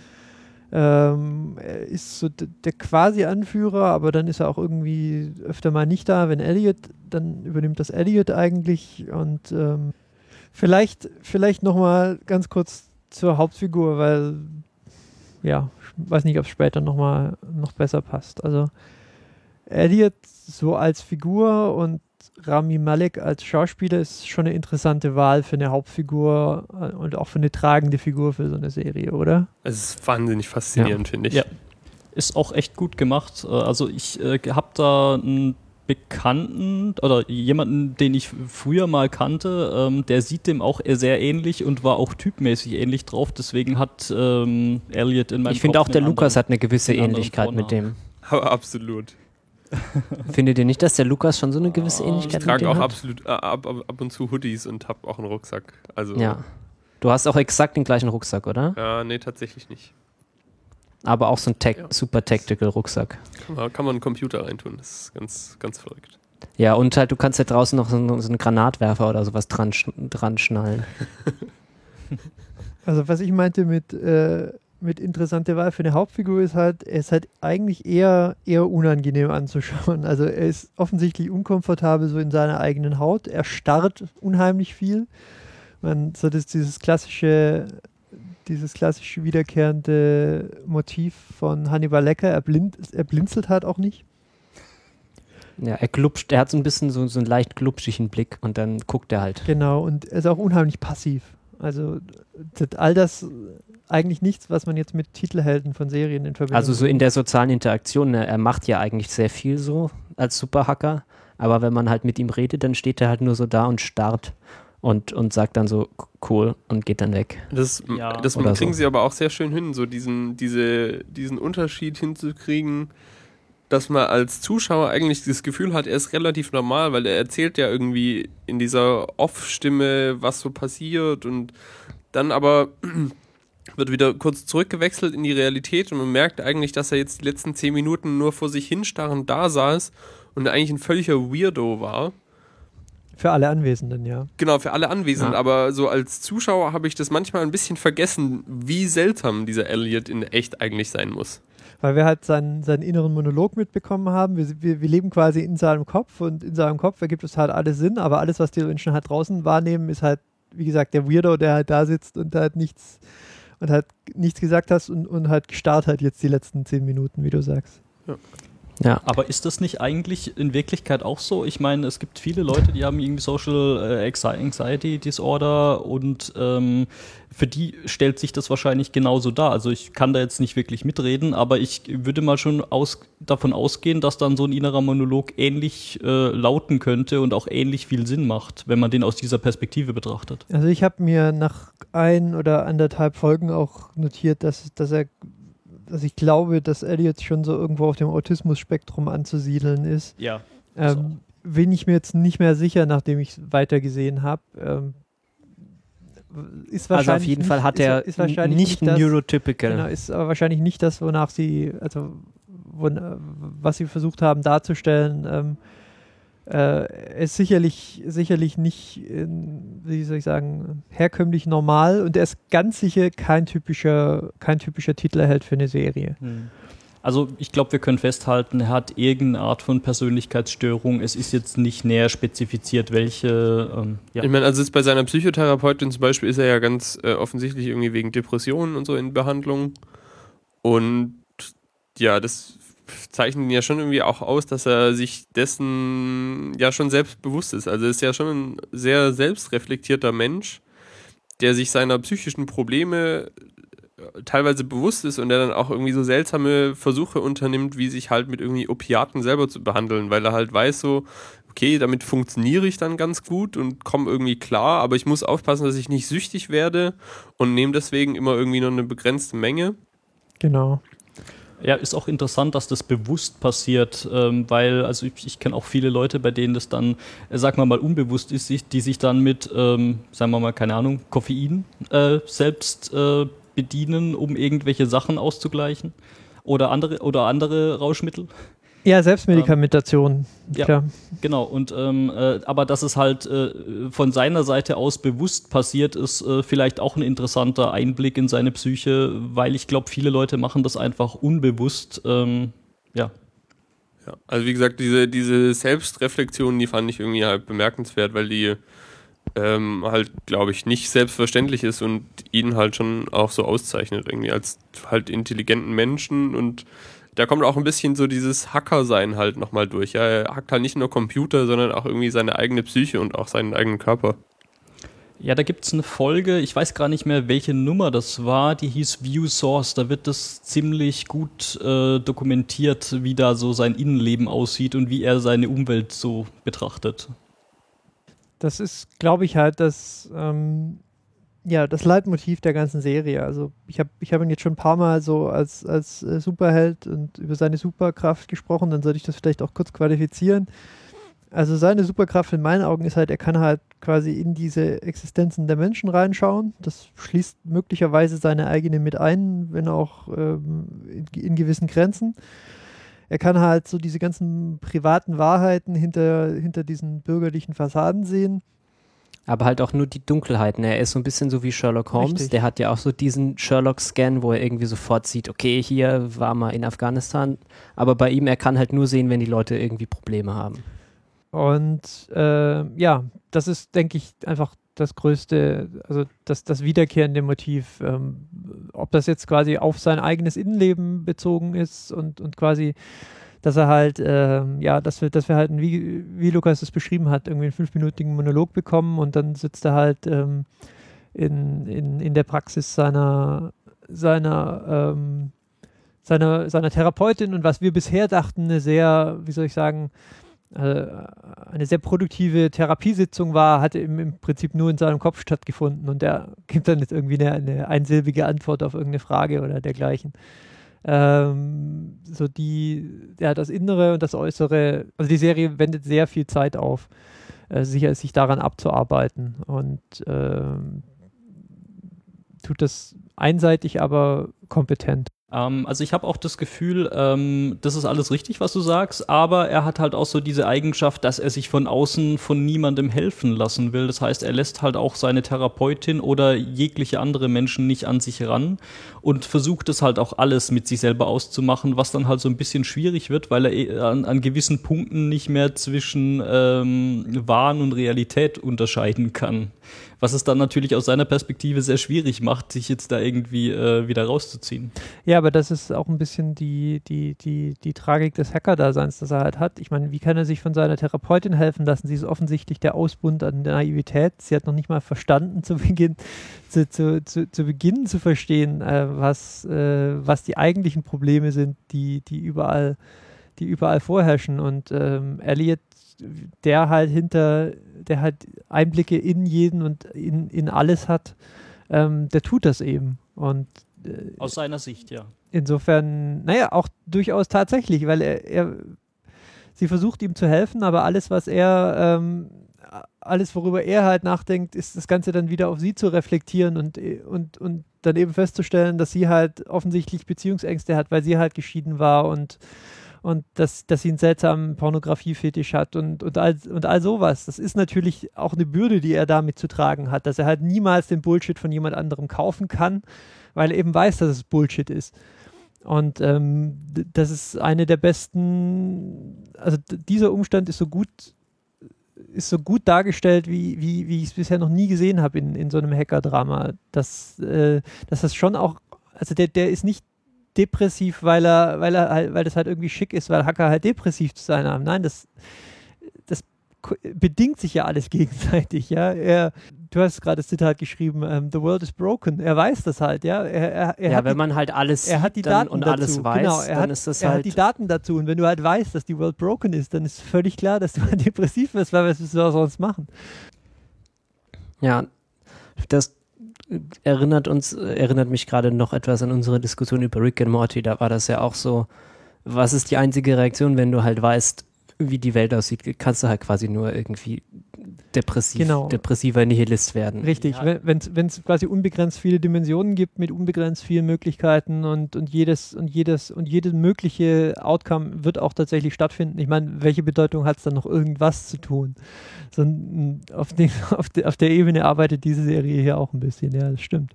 Ähm, er ist so der quasi Anführer, aber dann ist er auch irgendwie öfter mal nicht da. Wenn Elliot, dann übernimmt das Elliot eigentlich. Und ähm, vielleicht, vielleicht nochmal ganz kurz zur Hauptfigur, weil ja, weiß nicht, ob es später nochmal noch besser passt. Also Elliot so als Figur und Rami Malek als Schauspieler ist schon eine interessante Wahl für eine Hauptfigur äh, und auch für eine tragende Figur für so eine Serie, oder? Es ist wahnsinnig faszinierend, finde ich. Ja. Ist auch echt gut gemacht. Äh, Also ich äh, habe da einen Bekannten oder jemanden, den ich früher mal kannte, ähm, der sieht dem auch sehr ähnlich und war auch typmäßig ähnlich drauf. Deswegen hat ähm, Elliot in meinem Ich finde auch, der Lukas anderen- hat eine gewisse Ähnlichkeit mit dem. Aber absolut. [laughs] Findet ihr nicht, dass der Lukas schon so eine gewisse Ah, Ähnlichkeit Ich mit trage auch hat? absolut äh, ab, ab, ab und zu Hoodies und habe auch einen Rucksack. Also Ja. Du hast auch exakt den gleichen Rucksack, oder? ja, nee, tatsächlich nicht. Aber auch so ein Tech, Ja. super Tactical Rucksack. Kann man, kann man einen Computer reintun. Das ist ganz, ganz verrückt. Ja, und halt, du kannst ja draußen noch so, einen- so einen Granatwerfer oder sowas dran, dran schnallen. [laughs] Also was ich meinte mit, äh, mit interessante Wahl für eine Hauptfigur ist halt, er ist halt eigentlich eher, eher unangenehm anzuschauen. [laughs] Also er ist offensichtlich unkomfortabel so in seiner eigenen Haut. Er starrt unheimlich viel. Man, so das, dieses klassische, dieses klassische wiederkehrende Motiv von Hannibal Lecter, er, blind, er blinzelt halt auch nicht. Ja, er glubscht, er hat so ein bisschen so, so einen leicht glubschigen Blick und dann guckt er halt. Genau, und er ist auch unheimlich passiv. Also das, all das eigentlich nichts, was man jetzt mit Titelhelden von Serien in Verbindung Also so in der sozialen Interaktion, ne, er macht ja eigentlich sehr viel so als Superhacker, aber wenn man halt mit ihm redet, dann steht er halt nur so da und starrt und, und sagt dann so cool und geht dann weg. Das, Ja. das kriegen so. sie aber auch sehr schön hin, so diesen, diese, diesen Unterschied hinzukriegen, dass man als Zuschauer eigentlich das Gefühl hat, er ist relativ normal, weil er erzählt ja irgendwie in dieser Off-Stimme, was so passiert und dann aber [clears throat] wird wieder kurz zurückgewechselt in die Realität und man merkt eigentlich, dass er jetzt die letzten zehn Minuten nur vor sich hinstarrend da saß und eigentlich ein völliger Weirdo war. Für alle Anwesenden, ja. Genau, für alle Anwesenden, Ja. aber so als Zuschauer habe ich das manchmal ein bisschen vergessen, wie seltsam dieser Elliot in echt eigentlich sein muss. Weil wir halt seinen, seinen inneren Monolog mitbekommen haben. Wir, wir, wir leben quasi in seinem Kopf und in seinem Kopf ergibt es halt alles Sinn, aber alles, was die Menschen halt draußen wahrnehmen, ist halt, wie gesagt, der Weirdo, der halt da sitzt und halt nichts und halt nichts gesagt hast und, und halt gestarrt hat jetzt die letzten zehn Minuten, wie du sagst. Ja. Aber ist das nicht eigentlich in Wirklichkeit auch so? Ich meine, es gibt viele Leute, die haben irgendwie Social äh, Anxi- Anxiety Disorder und ähm, für die stellt sich das wahrscheinlich genauso dar. Also ich kann da jetzt nicht wirklich mitreden, aber ich würde mal schon aus, davon ausgehen, dass dann so ein innerer Monolog ähnlich äh, lauten könnte und auch ähnlich viel Sinn macht, wenn man den aus dieser Perspektive betrachtet. Also ich habe mir nach ein oder anderthalb Folgen auch notiert, dass, dass er, dass ich glaube, dass Elliot schon so irgendwo auf dem Autismus-Spektrum anzusiedeln ist. Ja. Ähm, bin ich mir jetzt nicht mehr sicher, nachdem ich weitergesehen habe. Ähm, ist wahrscheinlich Also auf jeden nicht, Fall hat ist, er ist wahrscheinlich nicht das, neurotypical. Genau, ist aber wahrscheinlich nicht das, wonach sie, also won, was sie versucht haben darzustellen. Ähm, äh, ist sicherlich, sicherlich nicht, in, wie soll ich sagen, herkömmlich normal und er ist ganz sicher kein typischer, kein typischer Titelerhalt für eine Serie. Also ich glaube, wir können festhalten, er hat irgendeine Art von Persönlichkeitsstörung. Es ist jetzt nicht näher spezifiziert, welche. Ähm, ja. Ich meine, also jetzt bei seiner Psychotherapeutin zum Beispiel ist er ja ganz äh, offensichtlich irgendwie wegen Depressionen und so in Behandlung. Und ja, das zeichnet ihn ja schon irgendwie auch aus, dass er sich dessen ja schon selbst bewusst ist. Also er ist ja schon ein sehr selbstreflektierter Mensch, der sich seiner psychischen Probleme äh, teilweise bewusst ist und der dann auch irgendwie so seltsame Versuche unternimmt, wie sich halt mit irgendwie Opiaten selber zu behandeln, weil er halt weiß so, okay, damit funktioniere ich dann ganz gut und komme irgendwie klar, aber ich muss aufpassen, dass ich nicht süchtig werde und nehme deswegen immer irgendwie nur eine begrenzte Menge. Genau. Ja, ist auch interessant, dass das bewusst passiert, ähm, weil, also ich, ich kenne auch viele Leute, bei denen das dann, äh, sag mal mal, unbewusst ist, die sich dann mit, ähm, sagen wir mal, keine Ahnung, Koffein äh, selbst äh, bedienen, um irgendwelche Sachen auszugleichen. Oder andere, oder andere Rauschmittel. Ja, Selbstmedikamentation, Ja. klar. Genau, und ähm, äh, aber dass es halt äh, von seiner Seite aus bewusst passiert, ist äh, vielleicht auch ein interessanter Einblick in seine Psyche, weil ich glaube, viele Leute machen das einfach unbewusst. Ähm, ja. Ja, also wie gesagt, diese, diese Selbstreflexion, die fand ich irgendwie halt bemerkenswert, weil die ähm, halt, glaube ich, nicht selbstverständlich ist und ihn halt schon auch so auszeichnet, irgendwie als halt intelligenten Menschen und da kommt auch ein bisschen so dieses Hacker-Sein halt nochmal durch. Ja, er hackt halt nicht nur Computer, sondern auch irgendwie seine eigene Psyche und auch seinen eigenen Körper. Ja, da gibt's eine Folge, ich weiß gar nicht mehr, welche Nummer das war, die hieß View Source. Da wird das ziemlich gut äh, dokumentiert, wie da so sein Innenleben aussieht und wie er seine Umwelt so betrachtet. Das ist, glaube ich, halt das, ähm, ja, das Leitmotiv der ganzen Serie. Also ich habe ich hab ihn jetzt schon ein paar Mal so als, als äh, Superheld und über seine Superkraft gesprochen, dann sollte ich das vielleicht auch kurz qualifizieren. Also seine Superkraft in meinen Augen ist halt, er kann halt quasi in diese Existenzen der Menschen reinschauen. Das schließt möglicherweise seine eigene mit ein, wenn auch ähm, in, in gewissen Grenzen. Er kann halt so diese ganzen privaten Wahrheiten hinter, hinter diesen bürgerlichen Fassaden sehen. Aber halt auch nur die Dunkelheiten. Er ist so ein bisschen so wie Sherlock Holmes. Richtig. Der hat ja auch so diesen Sherlock-Scan, wo er irgendwie sofort sieht, okay, hier war mal in Afghanistan. Aber bei ihm, er kann halt nur sehen, wenn die Leute irgendwie Probleme haben. Und äh, ja, das ist, denke ich, einfach das größte, also das, das wiederkehrende Motiv. Ähm, ob das jetzt quasi auf sein eigenes Innenleben bezogen ist und, und quasi, dass er halt, ähm, ja, dass wir, dass wir halt, wie, wie Lukas es beschrieben hat, irgendwie einen fünfminütigen Monolog bekommen und dann sitzt er halt ähm, in, in, in der Praxis seiner, seiner, ähm, seiner, seiner Therapeutin und was wir bisher dachten, eine sehr, wie soll ich sagen, äh, eine sehr produktive Therapiesitzung war, hatte im, im Prinzip nur in seinem Kopf stattgefunden und der [laughs] gibt dann jetzt irgendwie eine, eine einsilbige Antwort auf irgendeine Frage oder dergleichen. Ähm, so die, ja, das Innere und das Äußere, also die Serie wendet sehr viel Zeit auf, äh, sich, sich daran abzuarbeiten und ähm, tut das einseitig, aber kompetent. Ähm, also ich habe auch das Gefühl, ähm, das ist alles richtig, was du sagst, aber er hat halt auch so diese Eigenschaft, dass er sich von außen von niemandem helfen lassen will. Das heißt, er lässt halt auch seine Therapeutin oder jegliche andere Menschen nicht an sich ran und versucht es halt auch alles mit sich selber auszumachen, was dann halt so ein bisschen schwierig wird, weil er eh an, an gewissen Punkten nicht mehr zwischen ähm, Wahn und Realität unterscheiden kann. Was es dann natürlich aus seiner Perspektive sehr schwierig macht, sich jetzt da irgendwie äh, wieder rauszuziehen. Ja, aber das ist auch ein bisschen die, die, die, die Tragik des Hacker-Daseins, das er halt hat. Ich meine, wie kann er sich von seiner Therapeutin helfen lassen? Sie ist offensichtlich der Ausbund an Naivität. Sie hat noch nicht mal verstanden zu Beginn, zu, zu, zu, zu Beginn zu verstehen, äh, was, äh, was die eigentlichen Probleme sind, die, die überall, die überall vorherrschen. Und ähm, Elliot, der halt hinter, der halt Einblicke in jeden und in, in alles hat, ähm, der tut das eben. Und äh, Aus seiner Sicht, ja. insofern, naja, auch durchaus tatsächlich, weil er, er sie versucht ihm zu helfen, aber alles, was er, ähm, alles, worüber er halt nachdenkt, ist das Ganze dann wieder auf sie zu reflektieren und, und, und dann eben festzustellen, dass sie halt offensichtlich Beziehungsängste hat, weil sie halt geschieden war und und dass, dass sie einen seltsamen Pornografiefetisch hat und, und, all, und all sowas. Das ist natürlich auch eine Bürde, die er damit zu tragen hat, dass er halt niemals den Bullshit von jemand anderem kaufen kann, weil er eben weiß, dass es Bullshit ist. Und ähm, das ist eine der besten, also dieser Umstand ist so gut, ist so gut dargestellt, wie, wie, wie ich es bisher noch nie gesehen habe in, in so einem Hacker-Drama. Dass, äh, dass das schon auch, also der, der ist nicht depressiv, weil er, weil er halt, weil das halt irgendwie schick ist, weil Hacker halt depressiv zu sein haben. Nein, das, das bedingt sich ja alles [laughs] gegenseitig, ja. Er, du hast gerade das Zitat geschrieben, ähm, the world is broken. Er weiß das halt, ja. Er, er, er ja, hat wenn die, man halt alles er hat die dann Daten und dazu. alles weiß, genau, er dann hat, ist das er halt hat die Daten dazu. Und wenn du halt weißt, dass die World broken ist, dann ist völlig klar, dass du halt [laughs] depressiv wirst, weil was willst du sonst machen? Ja, das erinnert uns, erinnert mich gerade noch etwas an unsere Diskussion über Rick and Morty. Da war das ja auch so, was ist die einzige Reaktion, wenn du halt weißt, wie die Welt aussieht, kannst du halt quasi nur irgendwie depressiv, Genau. depressiver Nihilist werden. Richtig, Ja. wenn es quasi unbegrenzt viele Dimensionen gibt mit unbegrenzt vielen Möglichkeiten und, und jedes und jedes und jedes mögliche Outcome wird auch tatsächlich stattfinden. Ich meine, welche Bedeutung hat es dann noch irgendwas zu tun? So, auf, den, [laughs] auf, de, auf der Ebene arbeitet diese Serie hier auch ein bisschen, ja, das stimmt.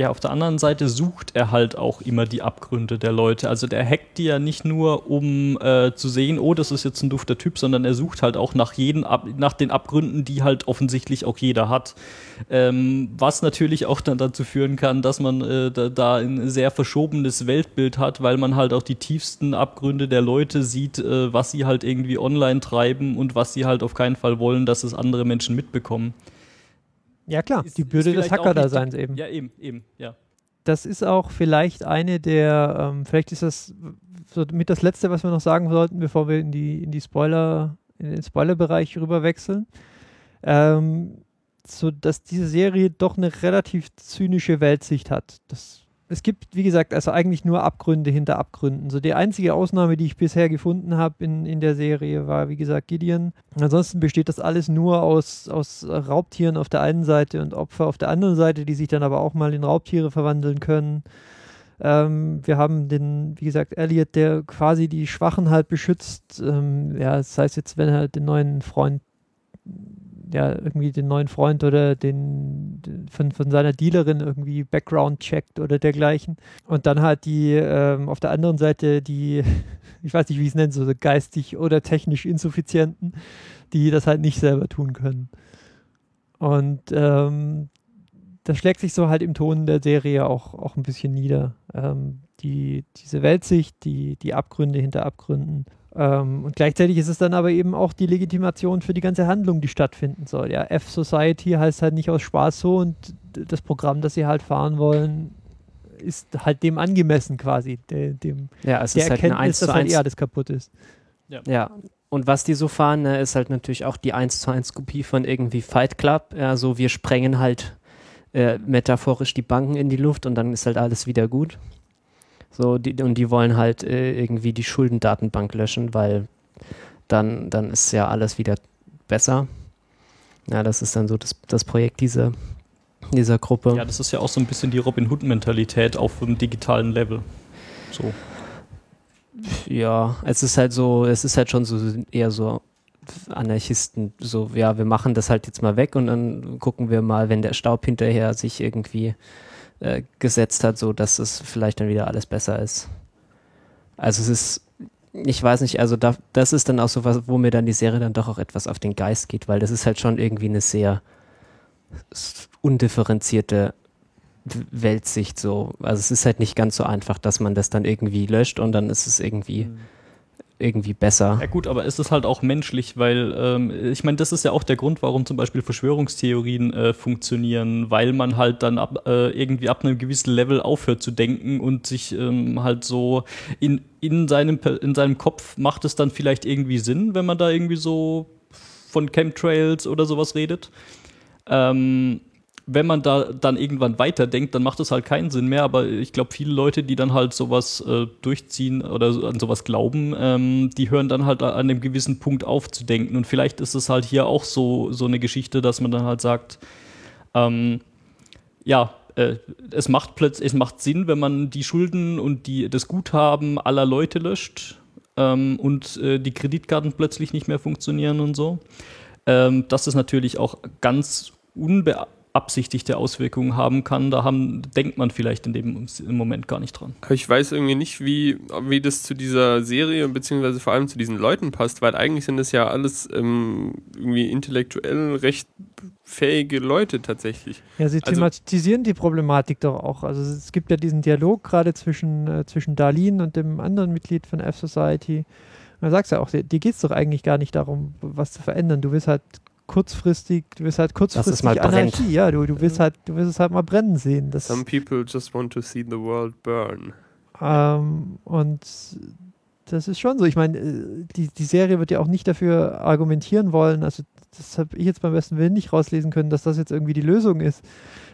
Ja, auf der anderen Seite sucht er halt auch immer die Abgründe der Leute. Also der hackt die ja nicht nur, um äh, zu sehen, oh, das ist jetzt ein dufter Typ, sondern er sucht halt auch nach, jeden Ab nach den Abgründen, die halt offensichtlich auch jeder hat. Ähm, was natürlich auch dann dazu führen kann, dass man äh, da, da ein sehr verschobenes Weltbild hat, weil man halt auch die tiefsten Abgründe der Leute sieht, äh, was sie halt irgendwie online treiben und was sie halt auf keinen Fall wollen, dass es andere Menschen mitbekommen. Ja klar, Ist- die Bürde des Hacker-Daseins eben. Ja, eben, eben, ja. das ist auch vielleicht eine der, ähm, vielleicht ist das so mit das Letzte, was wir noch sagen sollten, bevor wir in die, in die Spoiler, in den Spoilerbereich rüber wechseln. Ähm, so dass diese Serie doch eine relativ zynische Weltsicht hat. Das, es gibt, wie gesagt, also eigentlich nur Abgründe hinter Abgründen. So die einzige Ausnahme, die ich bisher gefunden habe in, in der Serie, war, wie gesagt, Gideon. Ansonsten besteht das alles nur aus, aus Raubtieren auf der einen Seite und Opfer auf der anderen Seite, die sich dann aber auch mal in Raubtiere verwandeln können. Ähm, wir haben den, wie gesagt, Elliot, der quasi die Schwachen halt beschützt. Ähm, ja, das heißt jetzt, wenn er den neuen Freund ja, irgendwie den neuen Freund oder den, von, von seiner Dealerin irgendwie Background checkt oder dergleichen. Und dann halt die ähm, auf der anderen Seite die, [laughs] ich weiß nicht, wie ich es nenne, so geistig oder technisch Insuffizienten, die das halt nicht selber tun können. Und ähm, das schlägt sich so halt im Ton der Serie auch, auch ein bisschen nieder. Ähm, die, diese Weltsicht, die, die Abgründe hinter Abgründen. Ähm, und gleichzeitig ist es dann aber eben auch die Legitimation für die ganze Handlung, die stattfinden soll. Ja, F-Society heißt halt nicht aus Spaß so und das Programm, das sie halt fahren wollen, ist halt dem angemessen quasi, de, dem Ja, es der ist halt eine Erkenntnis, 1 dass zu halt 1. eh alles kaputt ist. Ja. Und was die so fahren, ne, ist halt natürlich auch die 1 zu 1 Kopie von irgendwie Fight Club. Ja, so wir sprengen halt äh, metaphorisch die Banken in die Luft und dann ist halt alles wieder gut. So, die, und die wollen halt äh, irgendwie die Schuldendatenbank löschen, weil dann, dann ist ja alles wieder besser. Ja, das ist dann so das, das Projekt dieser, dieser Gruppe. Ja, das ist ja auch so ein bisschen die Robin Hood-Mentalität auf einem digitalen Level. So. Ja, es ist halt so, es ist halt schon so eher so Anarchisten, so, ja, wir machen das halt jetzt mal weg und dann gucken wir mal, wenn der Staub hinterher sich irgendwie äh, gesetzt hat, so dass es vielleicht dann wieder alles besser ist. Also es ist, ich weiß nicht, also da, das ist dann auch so was, wo mir dann die Serie dann doch auch etwas auf den Geist geht, weil das ist halt schon irgendwie eine sehr undifferenzierte Weltsicht so. Also es ist halt nicht ganz so einfach, dass man das dann irgendwie löscht und dann ist es irgendwie irgendwie besser. Ja gut, aber es ist halt auch menschlich, weil ähm, ich meine, das ist ja auch der Grund, warum zum Beispiel Verschwörungstheorien äh, funktionieren, weil man halt dann ab, äh, irgendwie ab einem gewissen Level aufhört zu denken und sich ähm, halt so in, in, seinem, in seinem Kopf macht es dann vielleicht irgendwie Sinn, wenn man da irgendwie so von Chemtrails oder sowas redet. Ähm, wenn man da dann irgendwann weiterdenkt, dann macht es halt keinen Sinn mehr. Aber ich glaube, viele Leute, die dann halt sowas äh, durchziehen oder an sowas glauben, ähm, die hören dann halt an einem gewissen Punkt auf zu denken. Und vielleicht ist es halt hier auch so, so eine Geschichte, dass man dann halt sagt, ähm, ja, äh, es macht plötzlich, es macht Sinn, wenn man die Schulden und die, das Guthaben aller Leute löscht ähm, und äh, die Kreditkarten plötzlich nicht mehr funktionieren und so. Ähm, dass es natürlich auch ganz unbeabsichtigte Auswirkungen haben kann, da haben, denkt man vielleicht in dem im Moment gar nicht dran. Ich weiß irgendwie nicht, wie, wie das zu dieser Serie beziehungsweise vor allem zu diesen Leuten passt, weil eigentlich sind das ja alles ähm, irgendwie intellektuell recht fähige Leute tatsächlich. Ja, sie Also- thematisieren die Problematik doch auch. Also es gibt ja diesen Dialog gerade zwischen, äh, zwischen Darlene und dem anderen Mitglied von F-Society. Sagst du ja auch, dir geht es doch eigentlich gar nicht darum, was zu verändern. Du willst halt kurzfristig, du willst halt kurzfristig mal brennt. Anarchie. Ja, du, du willst halt, du willst es halt mal brennen sehen. Das, Some people just want to see the world burn. ähm, und das ist schon so. Ich meine, äh, die, die Serie wird ja auch nicht dafür argumentieren wollen. Also, das habe ich jetzt beim besten Willen nicht rauslesen können, dass das jetzt irgendwie die Lösung ist.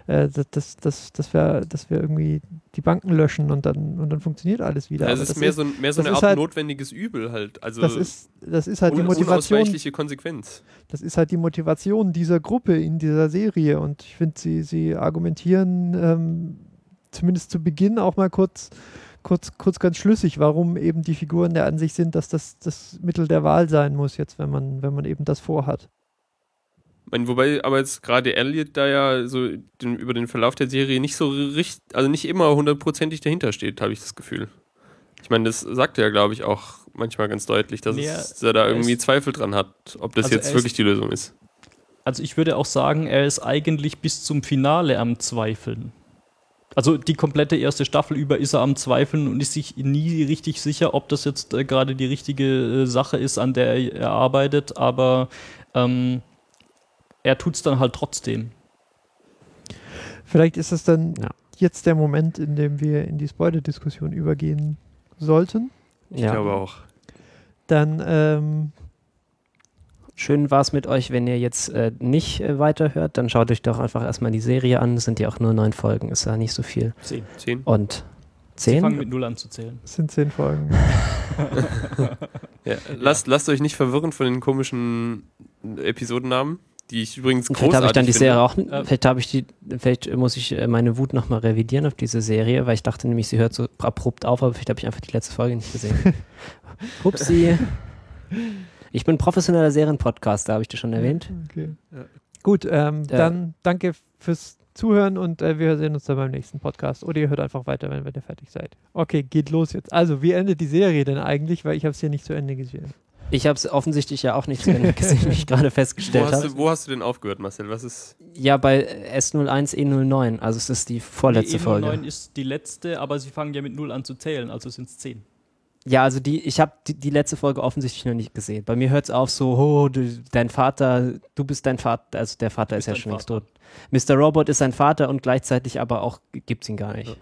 Äh, dass, dass, dass, wir, dass wir irgendwie die Banken löschen und dann, und dann funktioniert alles wieder. Ja, Aber es ist das mehr so, ein- mehr so das eine Art halt- notwendiges Übel halt. Also das ist, das ist halt die un- Motivation. unausweichliche Konsequenz. Das ist halt die Motivation dieser Gruppe in dieser Serie. Und ich finde, sie, sie argumentieren ähm, zumindest zu Beginn auch mal kurz, kurz, kurz ganz schlüssig, warum eben die Figuren der Ansicht sind, dass das das Mittel der Wahl sein muss, jetzt, wenn man, wenn man eben das vorhat. Meine, wobei aber jetzt gerade Elliot da ja so den, über den Verlauf der Serie nicht so richtig, also nicht immer hundertprozentig dahinter steht, habe ich das Gefühl. Ich meine, das sagt er ja, glaube ich, auch manchmal ganz deutlich, dass, Nee, es, dass er da irgendwie ist- Zweifel dran hat, ob das Also jetzt wirklich ist- die Lösung ist. Also ich würde auch sagen, er ist eigentlich bis zum Finale am Zweifeln. Also die komplette erste Staffel über ist er am Zweifeln und ist sich nie richtig sicher, ob das jetzt äh, gerade die richtige äh, Sache ist, an der er, er arbeitet, aber ähm, er tut es dann halt trotzdem. Vielleicht ist es dann Ja. jetzt der Moment, in dem wir in die Spoiler-Diskussion übergehen sollten. Ich Ja. glaube auch. Dann ähm, Schön war es mit euch, wenn ihr jetzt äh, nicht äh, weiterhört, dann schaut euch doch einfach erstmal die Serie an. Es sind ja auch nur neun Folgen, ist ja nicht so viel. Zehn. Zehn? Und Sie fangen zehn? mit Null an zu zählen. es sind zehn Folgen. [laughs] Ja. Lasst, lasst euch nicht verwirren von den komischen Episodennamen, die ich übrigens Vielleicht habe großartig ich dann die finde. Serie auch, Äh, vielleicht habe ich die, vielleicht muss ich äh, meine Wut nochmal revidieren auf diese Serie, weil ich dachte nämlich, sie hört so abrupt auf, aber vielleicht habe ich einfach die letzte Folge nicht gesehen. [laughs] Upsi. Ich bin professioneller Serienpodcaster, habe ich dir schon erwähnt. Okay. Gut, ähm, Ja. dann danke fürs Zuhören und äh, wir sehen uns dann beim nächsten Podcast. Oder ihr hört einfach weiter, wenn, wenn ihr fertig seid. Okay, geht los jetzt. Also, wie endet die Serie denn eigentlich? Weil ich habe es hier nicht zu Ende gesehen. Ich habe es offensichtlich ja auch nicht zu Ende gesehen, wie ich [laughs] gerade Wo festgestellt hast, habe. du, wo hast du denn aufgehört, Marcel? Was ist. Ja, bei S01 E09, also es ist die vorletzte die Folge. E09 ist die letzte, aber sie fangen ja mit 0 an zu zählen, also sind es 10. Ja, also die, ich habe die, die letzte Folge offensichtlich noch nicht gesehen. Bei mir hört es auf so, oh, du, dein Vater, du bist dein Vater, also der Vater ist ja schon längst tot. Mr. Robot ist sein Vater und gleichzeitig aber auch gibt's ihn gar nicht.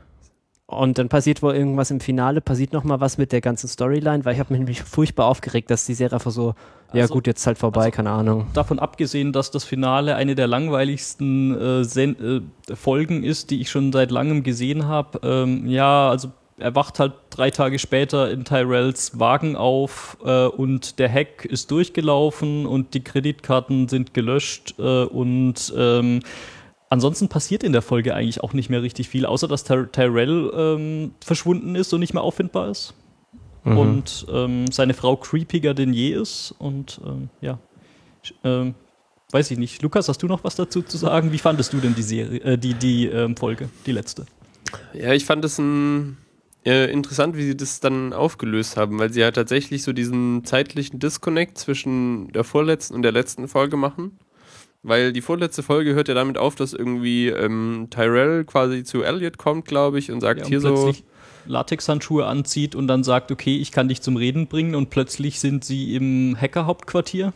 Und dann passiert wohl irgendwas im Finale, passiert nochmal was mit der ganzen Storyline, weil ich habe mich nämlich furchtbar aufgeregt, dass die Serie einfach so, ja Also- gut, jetzt halt vorbei, also- keine Ahnung. Davon abgesehen, dass das Finale eine der langweiligsten äh, Sen äh, Folgen ist, die ich schon seit langem gesehen habe. Ähm, ja, also er wacht halt drei Tage später in Tyrells Wagen auf äh, und der Hack ist durchgelaufen und die Kreditkarten sind gelöscht äh, und ähm, ansonsten passiert in der Folge eigentlich auch nicht mehr richtig viel, außer dass Ty Tyrell ähm, verschwunden ist und nicht mehr auffindbar ist. Mhm. Und ähm, seine Frau creepiger denn je ist. Und ähm, ja, ähm, weiß ich nicht. Lukas, hast du noch was dazu zu sagen? Wie fandest du denn die Serie, äh, die, die ähm, Folge, die letzte? Ja, ich fand es ein, äh, interessant, wie sie das dann aufgelöst haben, weil sie ja tatsächlich so diesen zeitlichen Disconnect zwischen der vorletzten und der letzten Folge machen. Weil die vorletzte Folge hört ja damit auf, dass irgendwie ähm, Tyrell quasi zu Elliot kommt, glaube ich, und sagt Ja, und hier so. plötzlich Latexhandschuhe anzieht und dann sagt, okay, ich kann dich zum Reden bringen und plötzlich sind sie im Hacker-Hauptquartier.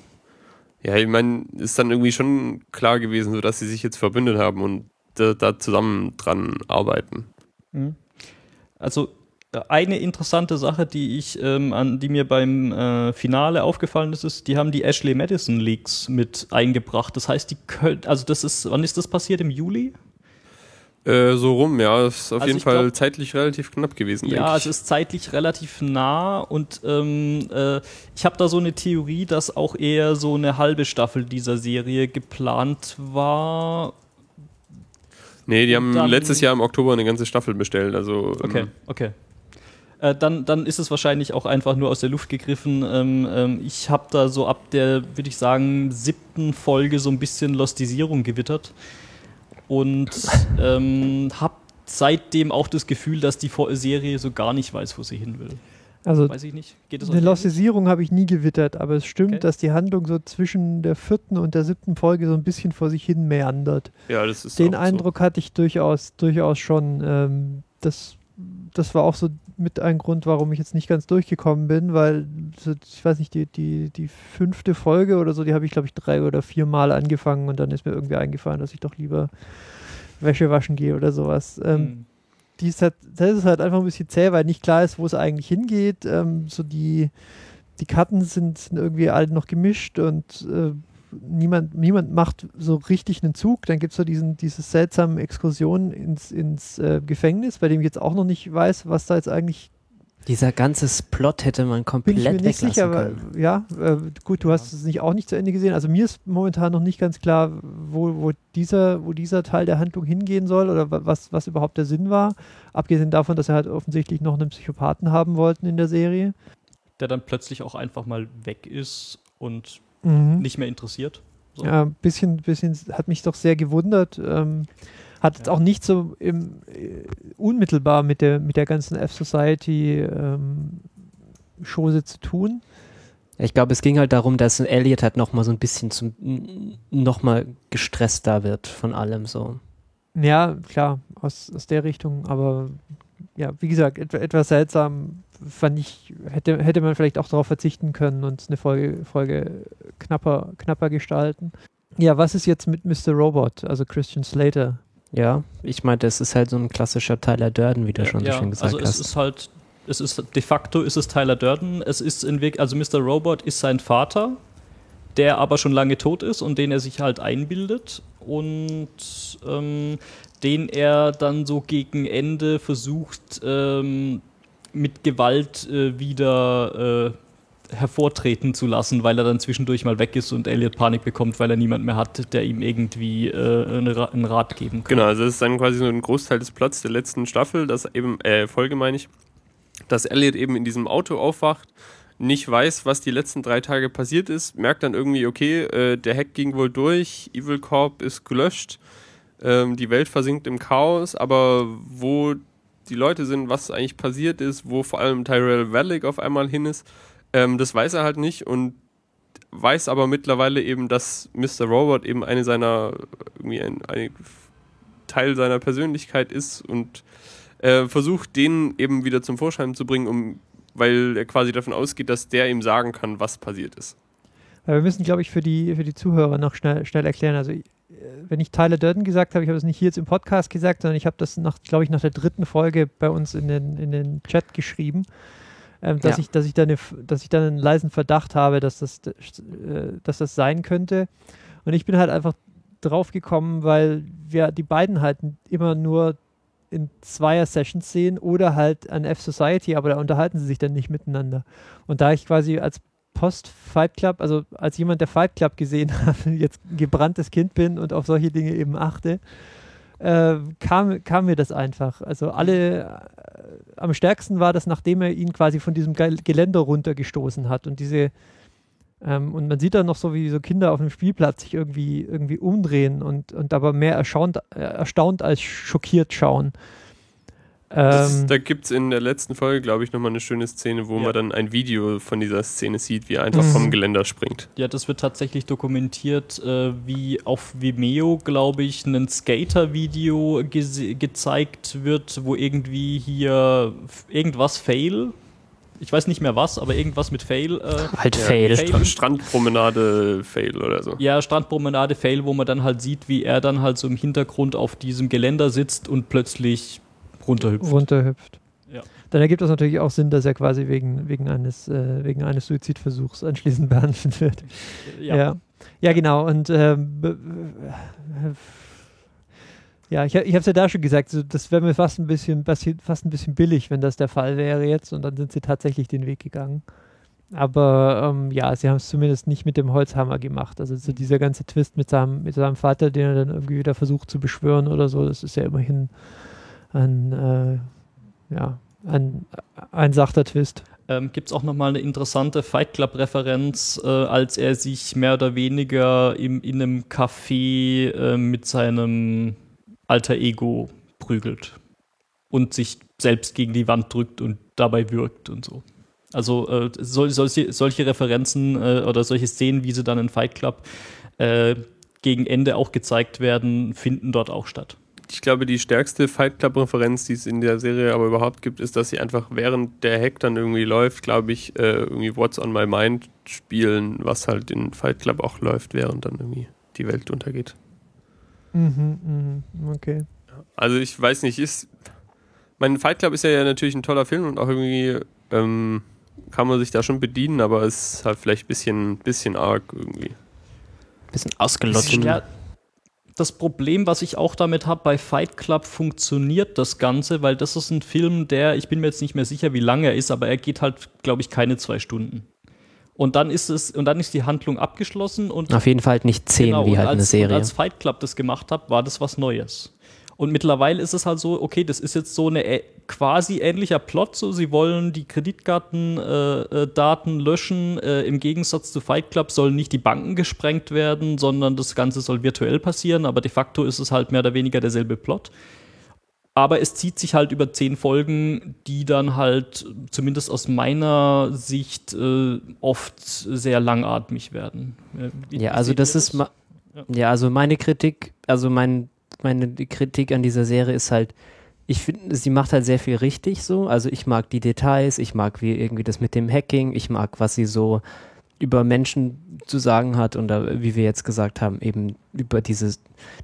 Ja, ich meine, ist dann irgendwie schon klar gewesen, so dass sie sich jetzt verbündet haben und da, da zusammen dran arbeiten. Also äh, eine interessante Sache, die ich, ähm, an, die mir beim äh, Finale aufgefallen ist, ist, die haben die Ashley Madison Leaks mit eingebracht. Das heißt, die können, also das ist, wann ist das passiert? Im Juli? Äh, so rum, ja, ist auf Also jeden Fall glaub- zeitlich relativ knapp gewesen, Ja, es ist zeitlich relativ nah und ähm, äh, ich habe da so eine Theorie, dass auch eher so eine halbe Staffel dieser Serie geplant war. Nee, die haben letztes Jahr im Oktober eine ganze Staffel bestellt, also. Okay, ähm, okay. Äh, dann, dann ist es wahrscheinlich auch einfach nur aus der Luft gegriffen. Ähm, ähm, ich habe da so ab der, würde ich sagen, siebten Folge so ein bisschen Lostisierung gewittert und [laughs] ähm, habe seitdem auch das Gefühl, dass die Serie so gar nicht weiß, wo sie hin will. Also, Weiß ich nicht. Geht das eine? Lostisierung habe ich nie gewittert, aber es stimmt, Okay. dass die Handlung so zwischen der vierten und der siebten Folge so ein bisschen vor sich hin meandert. ja, das ist Den auch Eindruck hatte ich durchaus, durchaus schon. Ähm, das, das war auch so mit ein Grund, warum ich jetzt nicht ganz durchgekommen bin, weil ich weiß nicht, die, die, die fünfte Folge oder so, die habe ich glaube ich drei oder vier Mal angefangen und dann ist mir irgendwie eingefallen, dass ich doch lieber Wäsche waschen gehe oder sowas. Ähm, Hm. die ist halt, das ist halt einfach ein bisschen zäh, weil nicht klar ist, wo es eigentlich hingeht. Ähm, so die, die Karten sind, sind irgendwie alle noch gemischt und äh, niemand, niemand macht so richtig einen Zug. Dann gibt es so diesen, diese seltsamen Exkursionen ins, ins äh, Gefängnis, bei dem ich jetzt auch noch nicht weiß, was da jetzt eigentlich Dieser ganze Plot hätte man bin komplett ich mir nicht weglassen sicher, aber können. ja, äh, gut, du hast es nicht auch nicht zu Ende gesehen. Also mir ist momentan noch nicht ganz klar, wo, wo, dieser, wo dieser Teil der Handlung hingehen soll oder wa- was, was überhaupt der Sinn war. Abgesehen davon, dass er halt offensichtlich noch einen Psychopathen haben wollten in der Serie. Der dann plötzlich auch einfach mal weg ist und Mhm. nicht mehr interessiert. So. Ja, ein bisschen, bisschen hat mich doch sehr gewundert. Ähm, hat jetzt Ja. auch nicht so im, äh, unmittelbar mit der, mit der ganzen F-Society ähm, Chose zu tun. Ich glaube, es ging halt darum, dass Elliot halt nochmal so ein bisschen zum, nochmal gestresster wird von allem so. Ja, klar, aus, aus der Richtung, aber ja, wie gesagt, et etwas seltsam fand ich, hätte, hätte man vielleicht auch darauf verzichten können und eine Folge, Folge knapper, knapper gestalten. Ja, was ist jetzt mit Mr. Robot, also Christian Slater? Ja, ich meinte, es ist halt so ein klassischer Tyler Durden, wie du schon so schön gesagt also es hast. ist halt, es ist de facto ist es Tyler Durden. Es ist in Weg, also Mr. Robot ist sein Vater, der aber schon lange tot ist und den er sich halt einbildet und ähm, den er dann so gegen Ende versucht ähm, mit Gewalt äh, wieder äh, hervortreten zu lassen, weil er dann zwischendurch mal weg ist und Elliot Panik bekommt, weil er niemand mehr hat, der ihm irgendwie äh, einen Ra- einen Rat geben kann. Genau, also das ist dann quasi so ein Großteil des Plots der letzten Staffel, dass eben, äh, Folge meine ich, dass Elliot eben in diesem Auto aufwacht, nicht weiß, was die letzten drei Tage passiert ist, merkt dann irgendwie, okay, äh, der Hack ging wohl durch, Evil Corp ist gelöscht, ähm, die Welt versinkt im Chaos, aber wo die Leute sind, was eigentlich passiert ist, wo vor allem Tyrell Vallick auf einmal hin ist, ähm, das weiß er halt nicht und weiß aber mittlerweile eben, dass Mr. Robot eben eine seiner, irgendwie ein, ein Teil seiner Persönlichkeit ist und äh, versucht, den eben wieder zum Vorschein zu bringen, um, weil er quasi davon ausgeht, dass der ihm sagen kann, was passiert ist. Wir müssen, glaube ich, für die, für die Zuhörer noch schnell, schnell erklären. Also, wenn ich Tyler Durden gesagt habe, ich habe es nicht hier jetzt im Podcast gesagt, sondern ich habe das, glaube ich, nach der dritten Folge bei uns in den, in den Chat geschrieben ähm, dass, ja. ich, dass, ich da eine, dass ich dann einen leisen Verdacht habe, dass das, äh, dass das sein könnte. Und ich bin halt einfach drauf gekommen, weil wir die beiden halt immer nur in Zweier-Sessions sehen oder halt an F-Society, aber da unterhalten sie sich dann nicht miteinander. Und da ich quasi als Post-Fight Club, also als jemand, der Fight Club gesehen [laughs] hat, jetzt gebranntes Kind bin und auf solche Dinge eben achte, äh, kam, kam mir das einfach. Also alle, äh, am stärksten war das, nachdem er ihn quasi von diesem Geländer runtergestoßen hat und diese, ähm, und man sieht dann noch so, wie so Kinder auf dem Spielplatz sich irgendwie, irgendwie umdrehen und, und aber mehr erstaunt, äh, erstaunt als schockiert schauen. Ähm, da gibt es in der letzten Folge, glaube ich, nochmal eine schöne Szene, wo ja. man dann ein Video von dieser Szene sieht, wie er einfach mhm. vom Geländer springt. Ja, das wird tatsächlich dokumentiert, äh, wie auf Vimeo, glaube ich, ein Skater-Video ge gezeigt wird, wo irgendwie hier irgendwas fail. Ich weiß nicht mehr was, aber irgendwas mit Fail. Äh, halt ja, Fail. Fail. Strandpromenade Fail oder so. Ja, Strandpromenade Fail, wo man dann halt sieht, wie er dann halt so im Hintergrund auf diesem Geländer sitzt und plötzlich runterhüpft. runterhüpft. Ja. Dann ergibt das natürlich auch Sinn, dass er quasi wegen, wegen, eines, äh, wegen eines Suizidversuchs anschließend [laughs] behandelt wird. Ja, ja. ja genau. Und ähm, ja, ich, ich habe es ja da schon gesagt, so, das wäre mir fast ein, bisschen, fast ein bisschen billig, wenn das der Fall wäre jetzt. Und dann sind sie tatsächlich den Weg gegangen. Aber ähm, ja, sie haben es zumindest nicht mit dem Holzhammer gemacht. Also so dieser ganze Twist mit seinem, mit seinem Vater, den er dann irgendwie wieder versucht zu beschwören oder so, das ist ja immerhin ein, äh, ja, ein, ein sachter Twist. Ähm, Gibt es auch nochmal eine interessante Fight Club-Referenz, äh, als er sich mehr oder weniger im, in einem Café äh, mit seinem alter Ego prügelt und sich selbst gegen die Wand drückt und dabei wirkt und so. Also äh, sol solche, solche Referenzen äh, oder solche Szenen, wie sie dann in Fight Club äh, gegen Ende auch gezeigt werden, finden dort auch statt ich glaube, die stärkste Fight Club-Referenz, die es in der Serie aber überhaupt gibt, ist, dass sie einfach während der Hack dann irgendwie läuft, glaube ich, äh, irgendwie What's on My Mind spielen, was halt in Fight Club auch läuft, während dann irgendwie die Welt untergeht. Mhm, mh, okay. Also ich weiß nicht, ist. Mein Fight Club ist ja, natürlich ein toller Film und auch irgendwie ähm, kann man sich da schon bedienen, aber es ist halt vielleicht ein bisschen, bisschen arg irgendwie. Bisschen ausgelutscht. Ja, das Problem, was ich auch damit habe, bei Fight Club funktioniert das Ganze, weil das ist ein Film, der, ich bin mir jetzt nicht mehr sicher, wie lang er ist, aber er geht halt, glaube ich, keine zwei Stunden. Und dann ist es, und dann ist die Handlung abgeschlossen und. Auf jeden Fall nicht zehn, genau, wie halt als, eine Serie. Und als Fight Club das gemacht hat, war das was Neues. Und mittlerweile ist es halt so, okay, das ist jetzt so eine äh, quasi ähnlicher Plot. So, sie wollen die Kreditkartendaten äh, äh, löschen. Äh, Im Gegensatz zu Fight Club sollen nicht die Banken gesprengt werden, sondern das Ganze soll virtuell passieren. Aber de facto ist es halt mehr oder weniger derselbe Plot. Aber es zieht sich halt über zehn Folgen, die dann halt zumindest aus meiner Sicht äh, oft sehr langatmig werden. Wie, ja, also das, das ist ja. ja, also meine Kritik, also mein meine Kritik an dieser Serie ist halt, ich finde, sie macht halt sehr viel richtig so. Also ich mag die Details, ich mag wie irgendwie das mit dem Hacking, ich mag, was sie so über Menschen zu sagen hat und wie wir jetzt gesagt haben, eben über diese,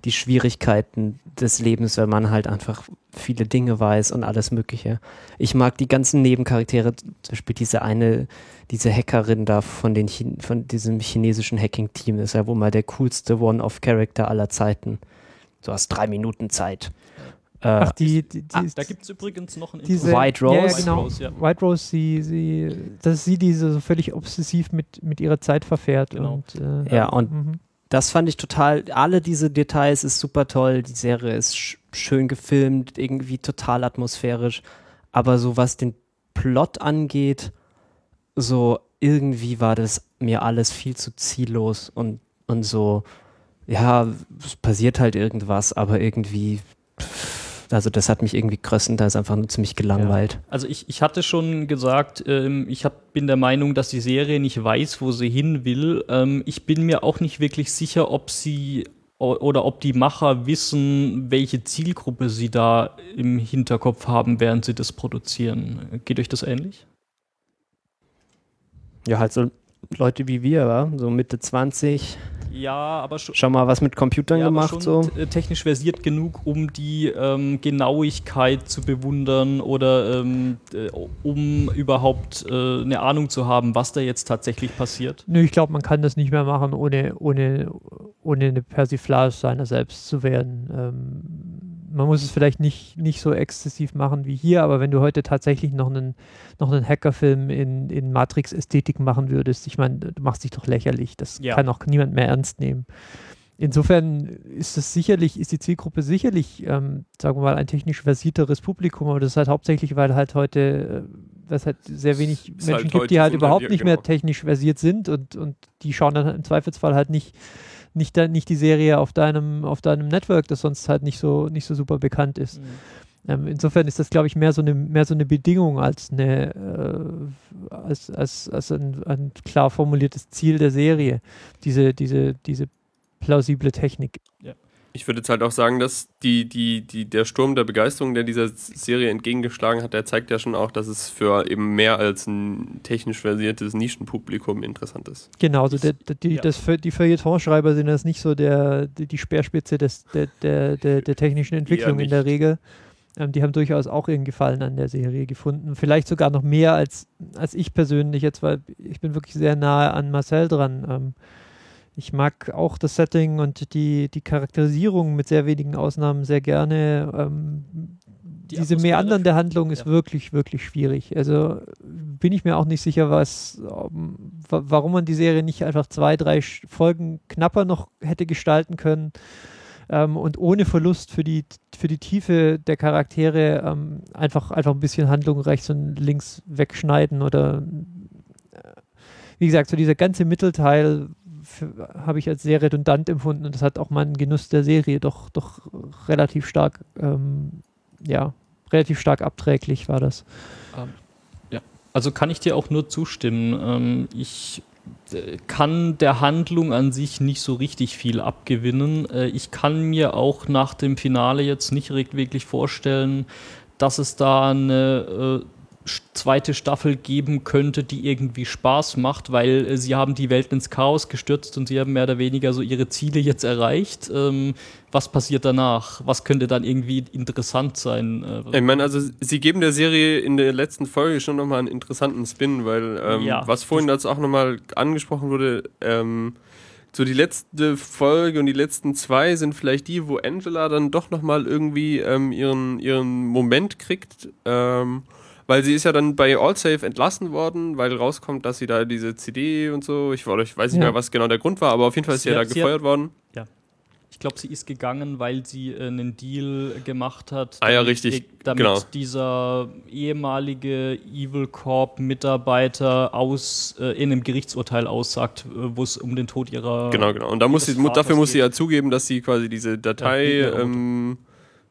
die Schwierigkeiten des Lebens, wenn man halt einfach viele Dinge weiß und alles Mögliche. Ich mag die ganzen Nebencharaktere, zum Beispiel diese eine, diese Hackerin da von, den von diesem chinesischen Hacking-Team ist ja wohl mal der coolste One-Off-Character aller Zeiten. Du hast drei Minuten Zeit. Äh, Ach, die, die, die ah, da gibt es übrigens noch ein diese, White Rose. Ja, ja, genau. White Rose, ja. White Rose sie, sie, das ist sie, die so völlig obsessiv mit, mit ihrer Zeit verfährt. Genau. Und, äh, ja, und mhm. das fand ich total, alle diese Details ist super toll. Die Serie ist sch schön gefilmt, irgendwie total atmosphärisch. Aber so was den Plot angeht, so irgendwie war das mir alles viel zu ziellos und, und so, ja, es passiert halt irgendwas, aber irgendwie, also das hat mich irgendwie größtenteils einfach nur ziemlich gelangweilt. Also ich, ich hatte schon gesagt, ähm, ich hab, bin der Meinung, dass die Serie nicht weiß, wo sie hin will. Ähm, ich bin mir auch nicht wirklich sicher, ob sie oder ob die Macher wissen, welche Zielgruppe sie da im Hinterkopf haben, während sie das produzieren. Geht euch das ähnlich? Ja, halt so Leute wie wir, wa? so Mitte 20, Ja, aber schon. schon mal was mit Computern Ja, aber gemacht, schon so. äh, technisch versiert genug, um die ähm, Genauigkeit zu bewundern oder ähm, äh, um überhaupt äh, eine Ahnung zu haben, was da jetzt tatsächlich passiert. Nö, ich glaube, man kann das nicht mehr machen, ohne, ohne, ohne eine Persiflage seiner selbst zu werden. Ähm, man muss es vielleicht nicht, nicht so exzessiv machen wie hier, aber wenn du heute tatsächlich noch einen, noch einen Hackerfilm in, in Matrix-Ästhetik machen würdest, ich meine, du machst dich doch lächerlich. Das Ja. kann auch niemand mehr ernst nehmen. Insofern ist es sicherlich, ist die Zielgruppe sicherlich, ähm, sagen wir mal, ein technisch versierteres Publikum, aber das ist halt hauptsächlich, weil halt heute, äh, es halt sehr wenig Menschen halt gibt, die halt überhaupt nicht mehr genau. technisch versiert sind und, und die schauen dann im Zweifelsfall halt nicht, nicht, da, nicht die Serie auf deinem, auf deinem Network, das sonst halt nicht so, nicht so super bekannt ist. Ähm, insofern ist das, glaube ich, mehr so eine, mehr so eine Bedingung als, eine, äh, als, als, als ein, ein klar formuliertes Ziel der Serie, diese, diese, diese plausible Technik. Ich würde jetzt halt auch sagen, dass die, die, die, der Sturm der Begeisterung, der dieser Serie entgegengeschlagen hat, der zeigt ja schon auch, dass es für eben mehr als ein technisch versiertes Nischenpublikum interessant ist. Genau, also der, der, die, Ja. das, die Feuilletonschreiber sind das nicht so der, die, die Speerspitze des, der, der, der, der technischen Entwicklung in der. Regel. Ähm, die haben durchaus auch ihren Gefallen an der Serie gefunden. Vielleicht sogar noch mehr als, als ich persönlich jetzt, weil ich bin wirklich sehr nahe an Marcel dran. Ähm, ich mag auch das Setting und die, die Charakterisierung mit sehr wenigen Ausnahmen sehr gerne. Ähm, Die diese Meandern der Handlung ist Ja. wirklich, wirklich schwierig. Also bin ich mir auch nicht sicher, was, ähm, wa- warum man die Serie nicht einfach zwei, drei Folgen knapper noch hätte gestalten können ähm, und ohne Verlust für die, für die Tiefe der Charaktere ähm, einfach, einfach ein bisschen Handlung rechts und links wegschneiden oder äh, wie gesagt, so dieser ganze Mittelteil habe ich als sehr redundant empfunden und das hat auch meinen Genuss der Serie doch, doch relativ stark, ähm, ja, relativ stark abträglich war das. Also kann ich dir auch nur zustimmen. Ähm, ich äh, kann der Handlung an sich nicht so richtig viel abgewinnen. Äh, ich kann mir auch nach dem Finale jetzt nicht wirklich vorstellen, dass es da eine äh, zweite Staffel geben könnte, die irgendwie Spaß macht, weil äh, sie haben die Welt ins Chaos gestürzt und sie haben mehr oder weniger so ihre Ziele jetzt erreicht. Ähm, was passiert danach? Was könnte dann irgendwie interessant sein? Äh, Ich meine, also sie geben der Serie in der letzten Folge schon nochmal einen interessanten Spin, weil ähm, Ja. was vorhin dazu auch nochmal angesprochen wurde, ähm, so die letzte Folge und die letzten zwei sind vielleicht die, wo Angela dann doch nochmal irgendwie ähm, ihren, ihren Moment kriegt. Ähm, weil sie ist ja dann bei AllSafe entlassen worden, weil rauskommt, dass sie da diese CD und so, ich, ich weiß nicht Ja. mehr, was genau der Grund war, aber auf jeden Fall ist sie, ja da sie hat- gefeuert worden. Ich glaube, sie ist gegangen, weil sie äh, einen Deal gemacht hat. Ah ja, damit- richtig, Damit genau. dieser ehemalige Evil Corp Mitarbeiter aus äh, in einem Gerichtsurteil aussagt, äh, wo es um den Tod ihrer Genau, genau. Und da muss sie, dafür muss sie ja zugeben, dass sie quasi diese Datei Ja, ja,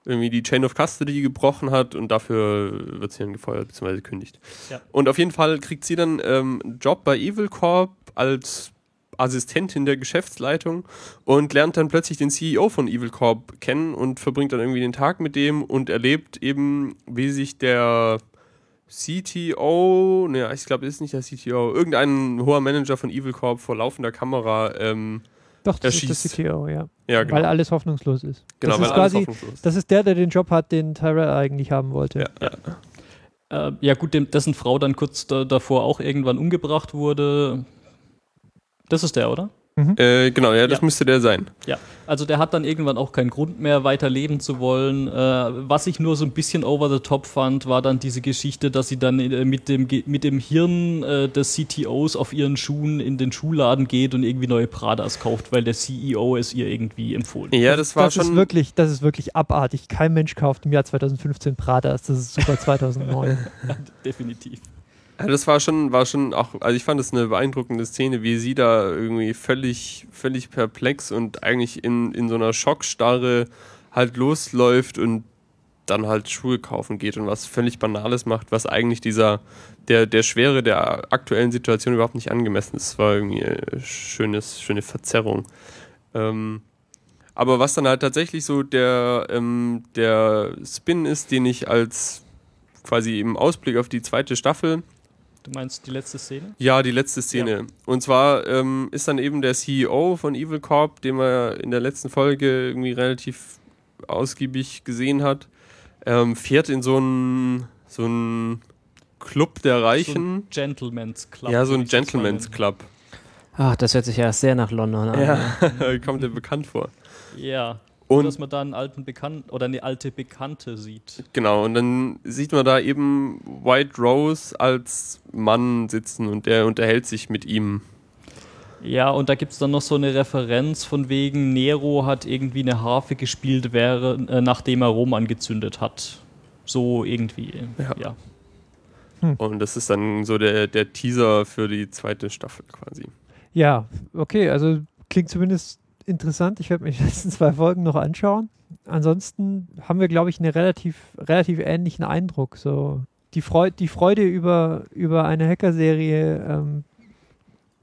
irgendwie die Chain of Custody gebrochen hat und dafür wird sie dann gefeuert bzw. gekündigt. Ja. Und auf jeden Fall kriegt sie dann ähm, einen Job bei Evil Corp als Assistentin der Geschäftsleitung und lernt dann plötzlich den CEO von Evil Corp kennen und verbringt dann irgendwie den Tag mit dem und erlebt eben, wie sich der CTO, ne, ich glaube, ist nicht der CTO, irgendein hoher Manager von Evil Corp vor laufender Kamera, ähm, Doch, das ist schießt. das CTO, ja. ja, genau. Weil alles hoffnungslos ist. Genau, das weil ist alles quasi, hoffnungslos ist. das ist der, der den Job hat, den Tyrell eigentlich haben wollte. Ja, ja. Äh, ja gut, dem, dessen Frau dann kurz da, davor auch irgendwann umgebracht wurde. Das ist der, oder? Äh, genau, ja, das Ja. müsste der sein. Ja, also der hat dann irgendwann auch keinen Grund mehr, weiter leben zu wollen. Äh, was ich nur so ein bisschen over the top fand, war dann diese Geschichte, dass sie dann äh, mit, dem, mit dem Hirn äh, des CTOs auf ihren Schuhen in den Schuhladen geht und irgendwie neue Pradas kauft, weil der CEO es ihr irgendwie empfohlen hat. Ja, das war das schon. ist wirklich, das ist wirklich abartig. Kein Mensch kauft im Jahr 2015 Pradas. Das ist super 2009. [laughs] Definitiv. Ja, das war schon, war schon auch, also ich fand das eine beeindruckende Szene, wie sie da irgendwie völlig, völlig perplex und eigentlich in, in so einer Schockstarre halt losläuft und dann halt Schuhe kaufen geht und was völlig Banales macht, was eigentlich dieser, der, der Schwere der aktuellen Situation überhaupt nicht angemessen ist. Das war irgendwie eine schönes, schöne Verzerrung. Ähm, aber was dann halt tatsächlich so der, ähm, der Spin ist, den ich als quasi im Ausblick auf die zweite Staffel. Du meinst die letzte Szene? Ja, die letzte Szene. Ja. Und zwar ähm, ist dann eben der CEO von Evil Corp, den man in der letzten Folge irgendwie relativ ausgiebig gesehen hat, ähm, fährt in so einen so Club der Reichen. So ein Gentleman's Club. Ja, so ein Gentleman's Club. Ach, das hört sich ja sehr nach London an. Ja, [laughs] kommt dir bekannt vor. Ja. Und dass man da einen alten Bekannten oder eine alte Bekannte sieht. Genau, und dann sieht man da eben White Rose als Mann sitzen und der unterhält sich mit ihm. Ja, und da gibt es dann noch so eine Referenz von wegen, Nero hat irgendwie eine Harfe gespielt, wäre, äh, nachdem er Rom angezündet hat. So irgendwie, ja. ja. Hm. Und das ist dann so der, der Teaser für die zweite Staffel quasi. Ja, okay, also klingt zumindest interessant. Ich werde mir die [laughs] letzten zwei Folgen noch anschauen. Ansonsten haben wir, glaube ich, einen relativ, relativ ähnlichen Eindruck. So die, Freude, die Freude über, über eine Hacker-Serie, ähm,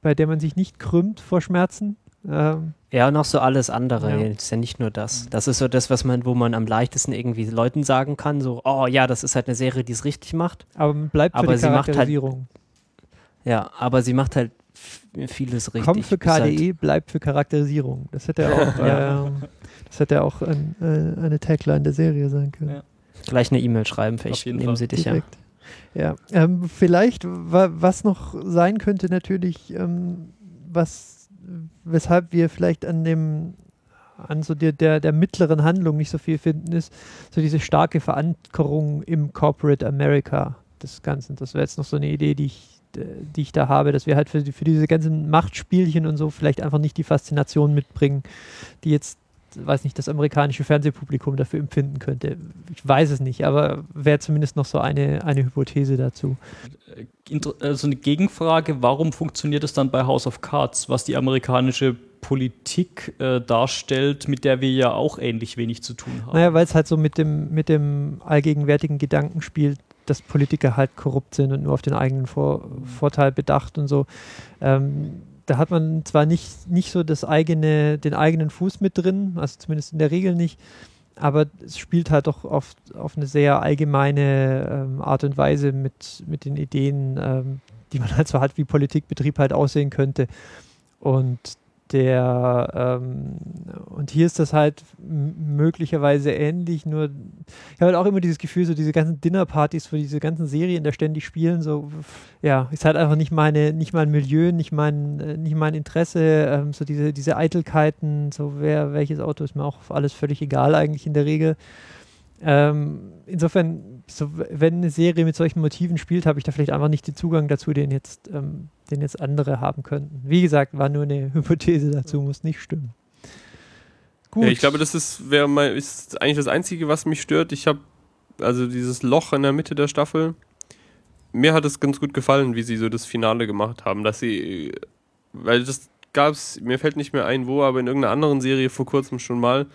bei der man sich nicht krümmt vor Schmerzen. Ähm, ja, und auch so alles andere. Ja. Das ist ja nicht nur das. Das ist so das, was man, wo man am leichtesten irgendwie Leuten sagen kann, so, oh ja, das ist halt eine Serie, die es richtig macht. Aber bleibt für aber die Charakterisierung. Halt, ja, aber sie macht halt vieles richtig. Kommt für KDE, bleibt für Charakterisierung. Das hätte ja auch, [laughs] ja. äh, das hätte auch ein, äh, eine Tagline der Serie sein können. Ja. Gleich eine E-Mail schreiben, vielleicht nehmen Fall. sie dich Direkt. ja. Ja, ähm, vielleicht, was noch sein könnte, natürlich, ähm, was, weshalb wir vielleicht an dem, an so der, der, der mittleren Handlung nicht so viel finden, ist so diese starke Verankerung im Corporate America des Ganzen. Das wäre jetzt noch so eine Idee, die ich die ich da habe, dass wir halt für, für diese ganzen Machtspielchen und so vielleicht einfach nicht die Faszination mitbringen, die jetzt, weiß nicht, das amerikanische Fernsehpublikum dafür empfinden könnte. Ich weiß es nicht, aber wäre zumindest noch so eine, eine Hypothese dazu. Also eine Gegenfrage, warum funktioniert es dann bei House of Cards, was die amerikanische Politik äh, darstellt, mit der wir ja auch ähnlich wenig zu tun haben? Naja, weil es halt so mit dem, mit dem allgegenwärtigen Gedanken spielt, dass Politiker halt korrupt sind und nur auf den eigenen Vor Vorteil bedacht und so. Ähm, da hat man zwar nicht, nicht so das eigene, den eigenen Fuß mit drin, also zumindest in der Regel nicht, aber es spielt halt doch auf, auf eine sehr allgemeine ähm, Art und Weise mit, mit den Ideen, ähm, die man halt so hat, wie Politikbetrieb halt aussehen könnte. Und der ähm, und hier ist das halt möglicherweise ähnlich, nur ich habe halt auch immer dieses Gefühl, so diese ganzen Dinnerpartys, wo diese ganzen Serien da ständig spielen, so ja, ist halt einfach nicht meine, nicht mein Milieu, nicht mein, äh, nicht mein Interesse, ähm, so diese, diese Eitelkeiten, so wer, welches Auto ist mir auch alles völlig egal eigentlich in der Regel. Ähm, insofern, so, wenn eine Serie mit solchen Motiven spielt, habe ich da vielleicht einfach nicht den Zugang dazu, den jetzt, ähm, den jetzt andere haben könnten. Wie gesagt, war nur eine [laughs] Hypothese dazu, muss nicht stimmen. Gut. Ja, ich glaube, das ist, mal, ist eigentlich das Einzige, was mich stört. Ich habe also dieses Loch in der Mitte der Staffel. Mir hat es ganz gut gefallen, wie sie so das Finale gemacht haben, dass sie, weil das gab es, mir fällt nicht mehr ein, wo, aber in irgendeiner anderen Serie vor kurzem schon mal,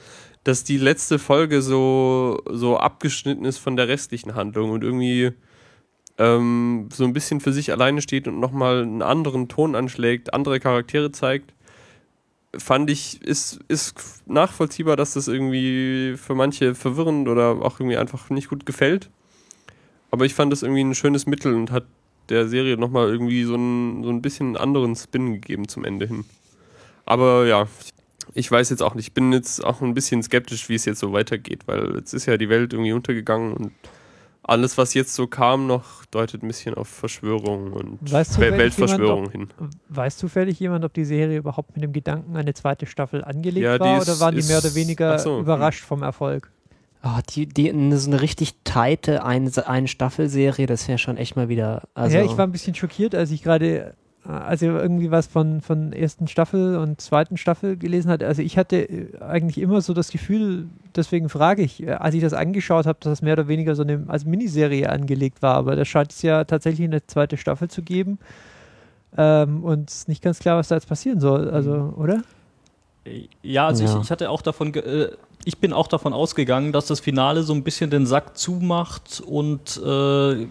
dass die letzte Folge so, so abgeschnitten ist von der restlichen Handlung und irgendwie ähm, so ein bisschen für sich alleine steht und nochmal einen anderen Ton anschlägt, andere Charaktere zeigt, fand ich, ist, ist nachvollziehbar, dass das irgendwie für manche verwirrend oder auch irgendwie einfach nicht gut gefällt. Aber ich fand das irgendwie ein schönes Mittel und hat der Serie nochmal irgendwie so ein, so ein bisschen anderen Spin gegeben zum Ende hin. Aber ja, ich weiß jetzt auch nicht. Ich bin jetzt auch ein bisschen skeptisch, wie es jetzt so weitergeht, weil jetzt ist ja die Welt irgendwie untergegangen und alles, was jetzt so kam, noch deutet ein bisschen auf Verschwörung und weißt Weltverschwörung hin. Weiß zufällig jemand, ob die Serie überhaupt mit dem Gedanken eine zweite Staffel angelegt ja, war ist, oder waren die mehr oder weniger so, überrascht hm. vom Erfolg? Oh, die, die, so eine richtig teite ein, ein Staffelserie, das wäre schon echt mal wieder. Also ja, ich war ein bisschen schockiert, als ich gerade als ihr irgendwie was von, von ersten Staffel und zweiten Staffel gelesen hat. Also ich hatte äh, eigentlich immer so das Gefühl, deswegen frage ich, äh, als ich das angeschaut habe, dass das mehr oder weniger so eine als Miniserie angelegt war, aber da scheint es ja tatsächlich eine zweite Staffel zu geben. Ähm, und es ist nicht ganz klar, was da jetzt passieren soll, also, Mhm. oder? Ja, also Ja. Ich, ich hatte auch davon, ge- äh, ich bin auch davon ausgegangen, dass das Finale so ein bisschen den Sack zumacht und äh,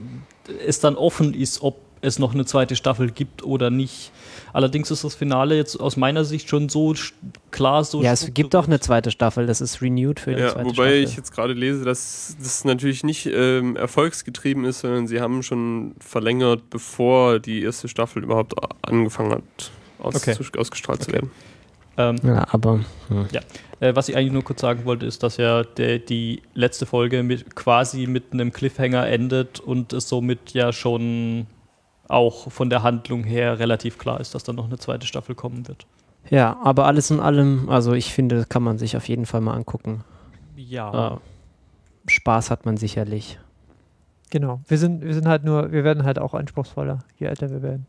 es dann offen ist, ob es noch eine zweite Staffel gibt oder nicht. Allerdings ist das Finale jetzt aus meiner Sicht schon so klar so. ja, es gibt auch eine zweite Staffel, das ist renewed für die Ja, zweite wobei Staffel. ich jetzt gerade lese, dass das natürlich nicht ähm, erfolgsgetrieben ist, sondern sie haben schon verlängert, bevor die erste Staffel überhaupt angefangen hat, aus Okay. zu, ausgestrahlt zu Okay. werden. Ähm, ja, aber hm. Äh, was ich eigentlich nur kurz sagen wollte, ist, dass ja der, die letzte Folge mit, quasi mit einem Cliffhanger endet und es somit ja schon auch von der Handlung her relativ klar ist, dass dann noch eine zweite Staffel kommen wird. ja, aber alles in allem, also ich finde, kann man sich auf jeden Fall mal angucken. Ja. Äh, Spaß hat man sicherlich. Genau. Wir sind, wir sind halt nur, wir werden halt auch anspruchsvoller, je älter wir werden.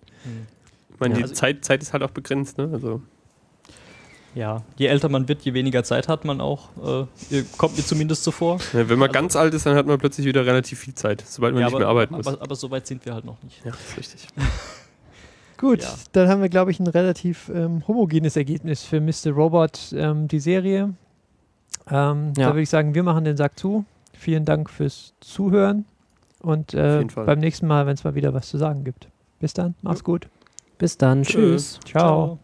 Ich meine, Ja. die Also- Zeit, Zeit ist halt auch begrenzt, ne? Also, Ja, je älter man wird, je weniger Zeit hat man auch. Äh, kommt mir zumindest so vor. ja, wenn man Also- ganz alt ist, dann hat man plötzlich wieder relativ viel Zeit, sobald man Ja, nicht aber, mehr arbeiten muss. aber, aber so weit sind wir halt noch nicht. ja, ist richtig. [laughs] Gut, Ja. dann haben wir, glaube ich, ein relativ ähm, homogenes Ergebnis für Mr. Robot, ähm, die Serie. Ähm, Da Ja. würde ich sagen, wir machen den Sack zu. Vielen Dank fürs Zuhören und äh, beim nächsten Mal, wenn es mal wieder was zu sagen gibt. Bis dann, mach's gut. Bis dann, Tschö. tschüss. Ciao.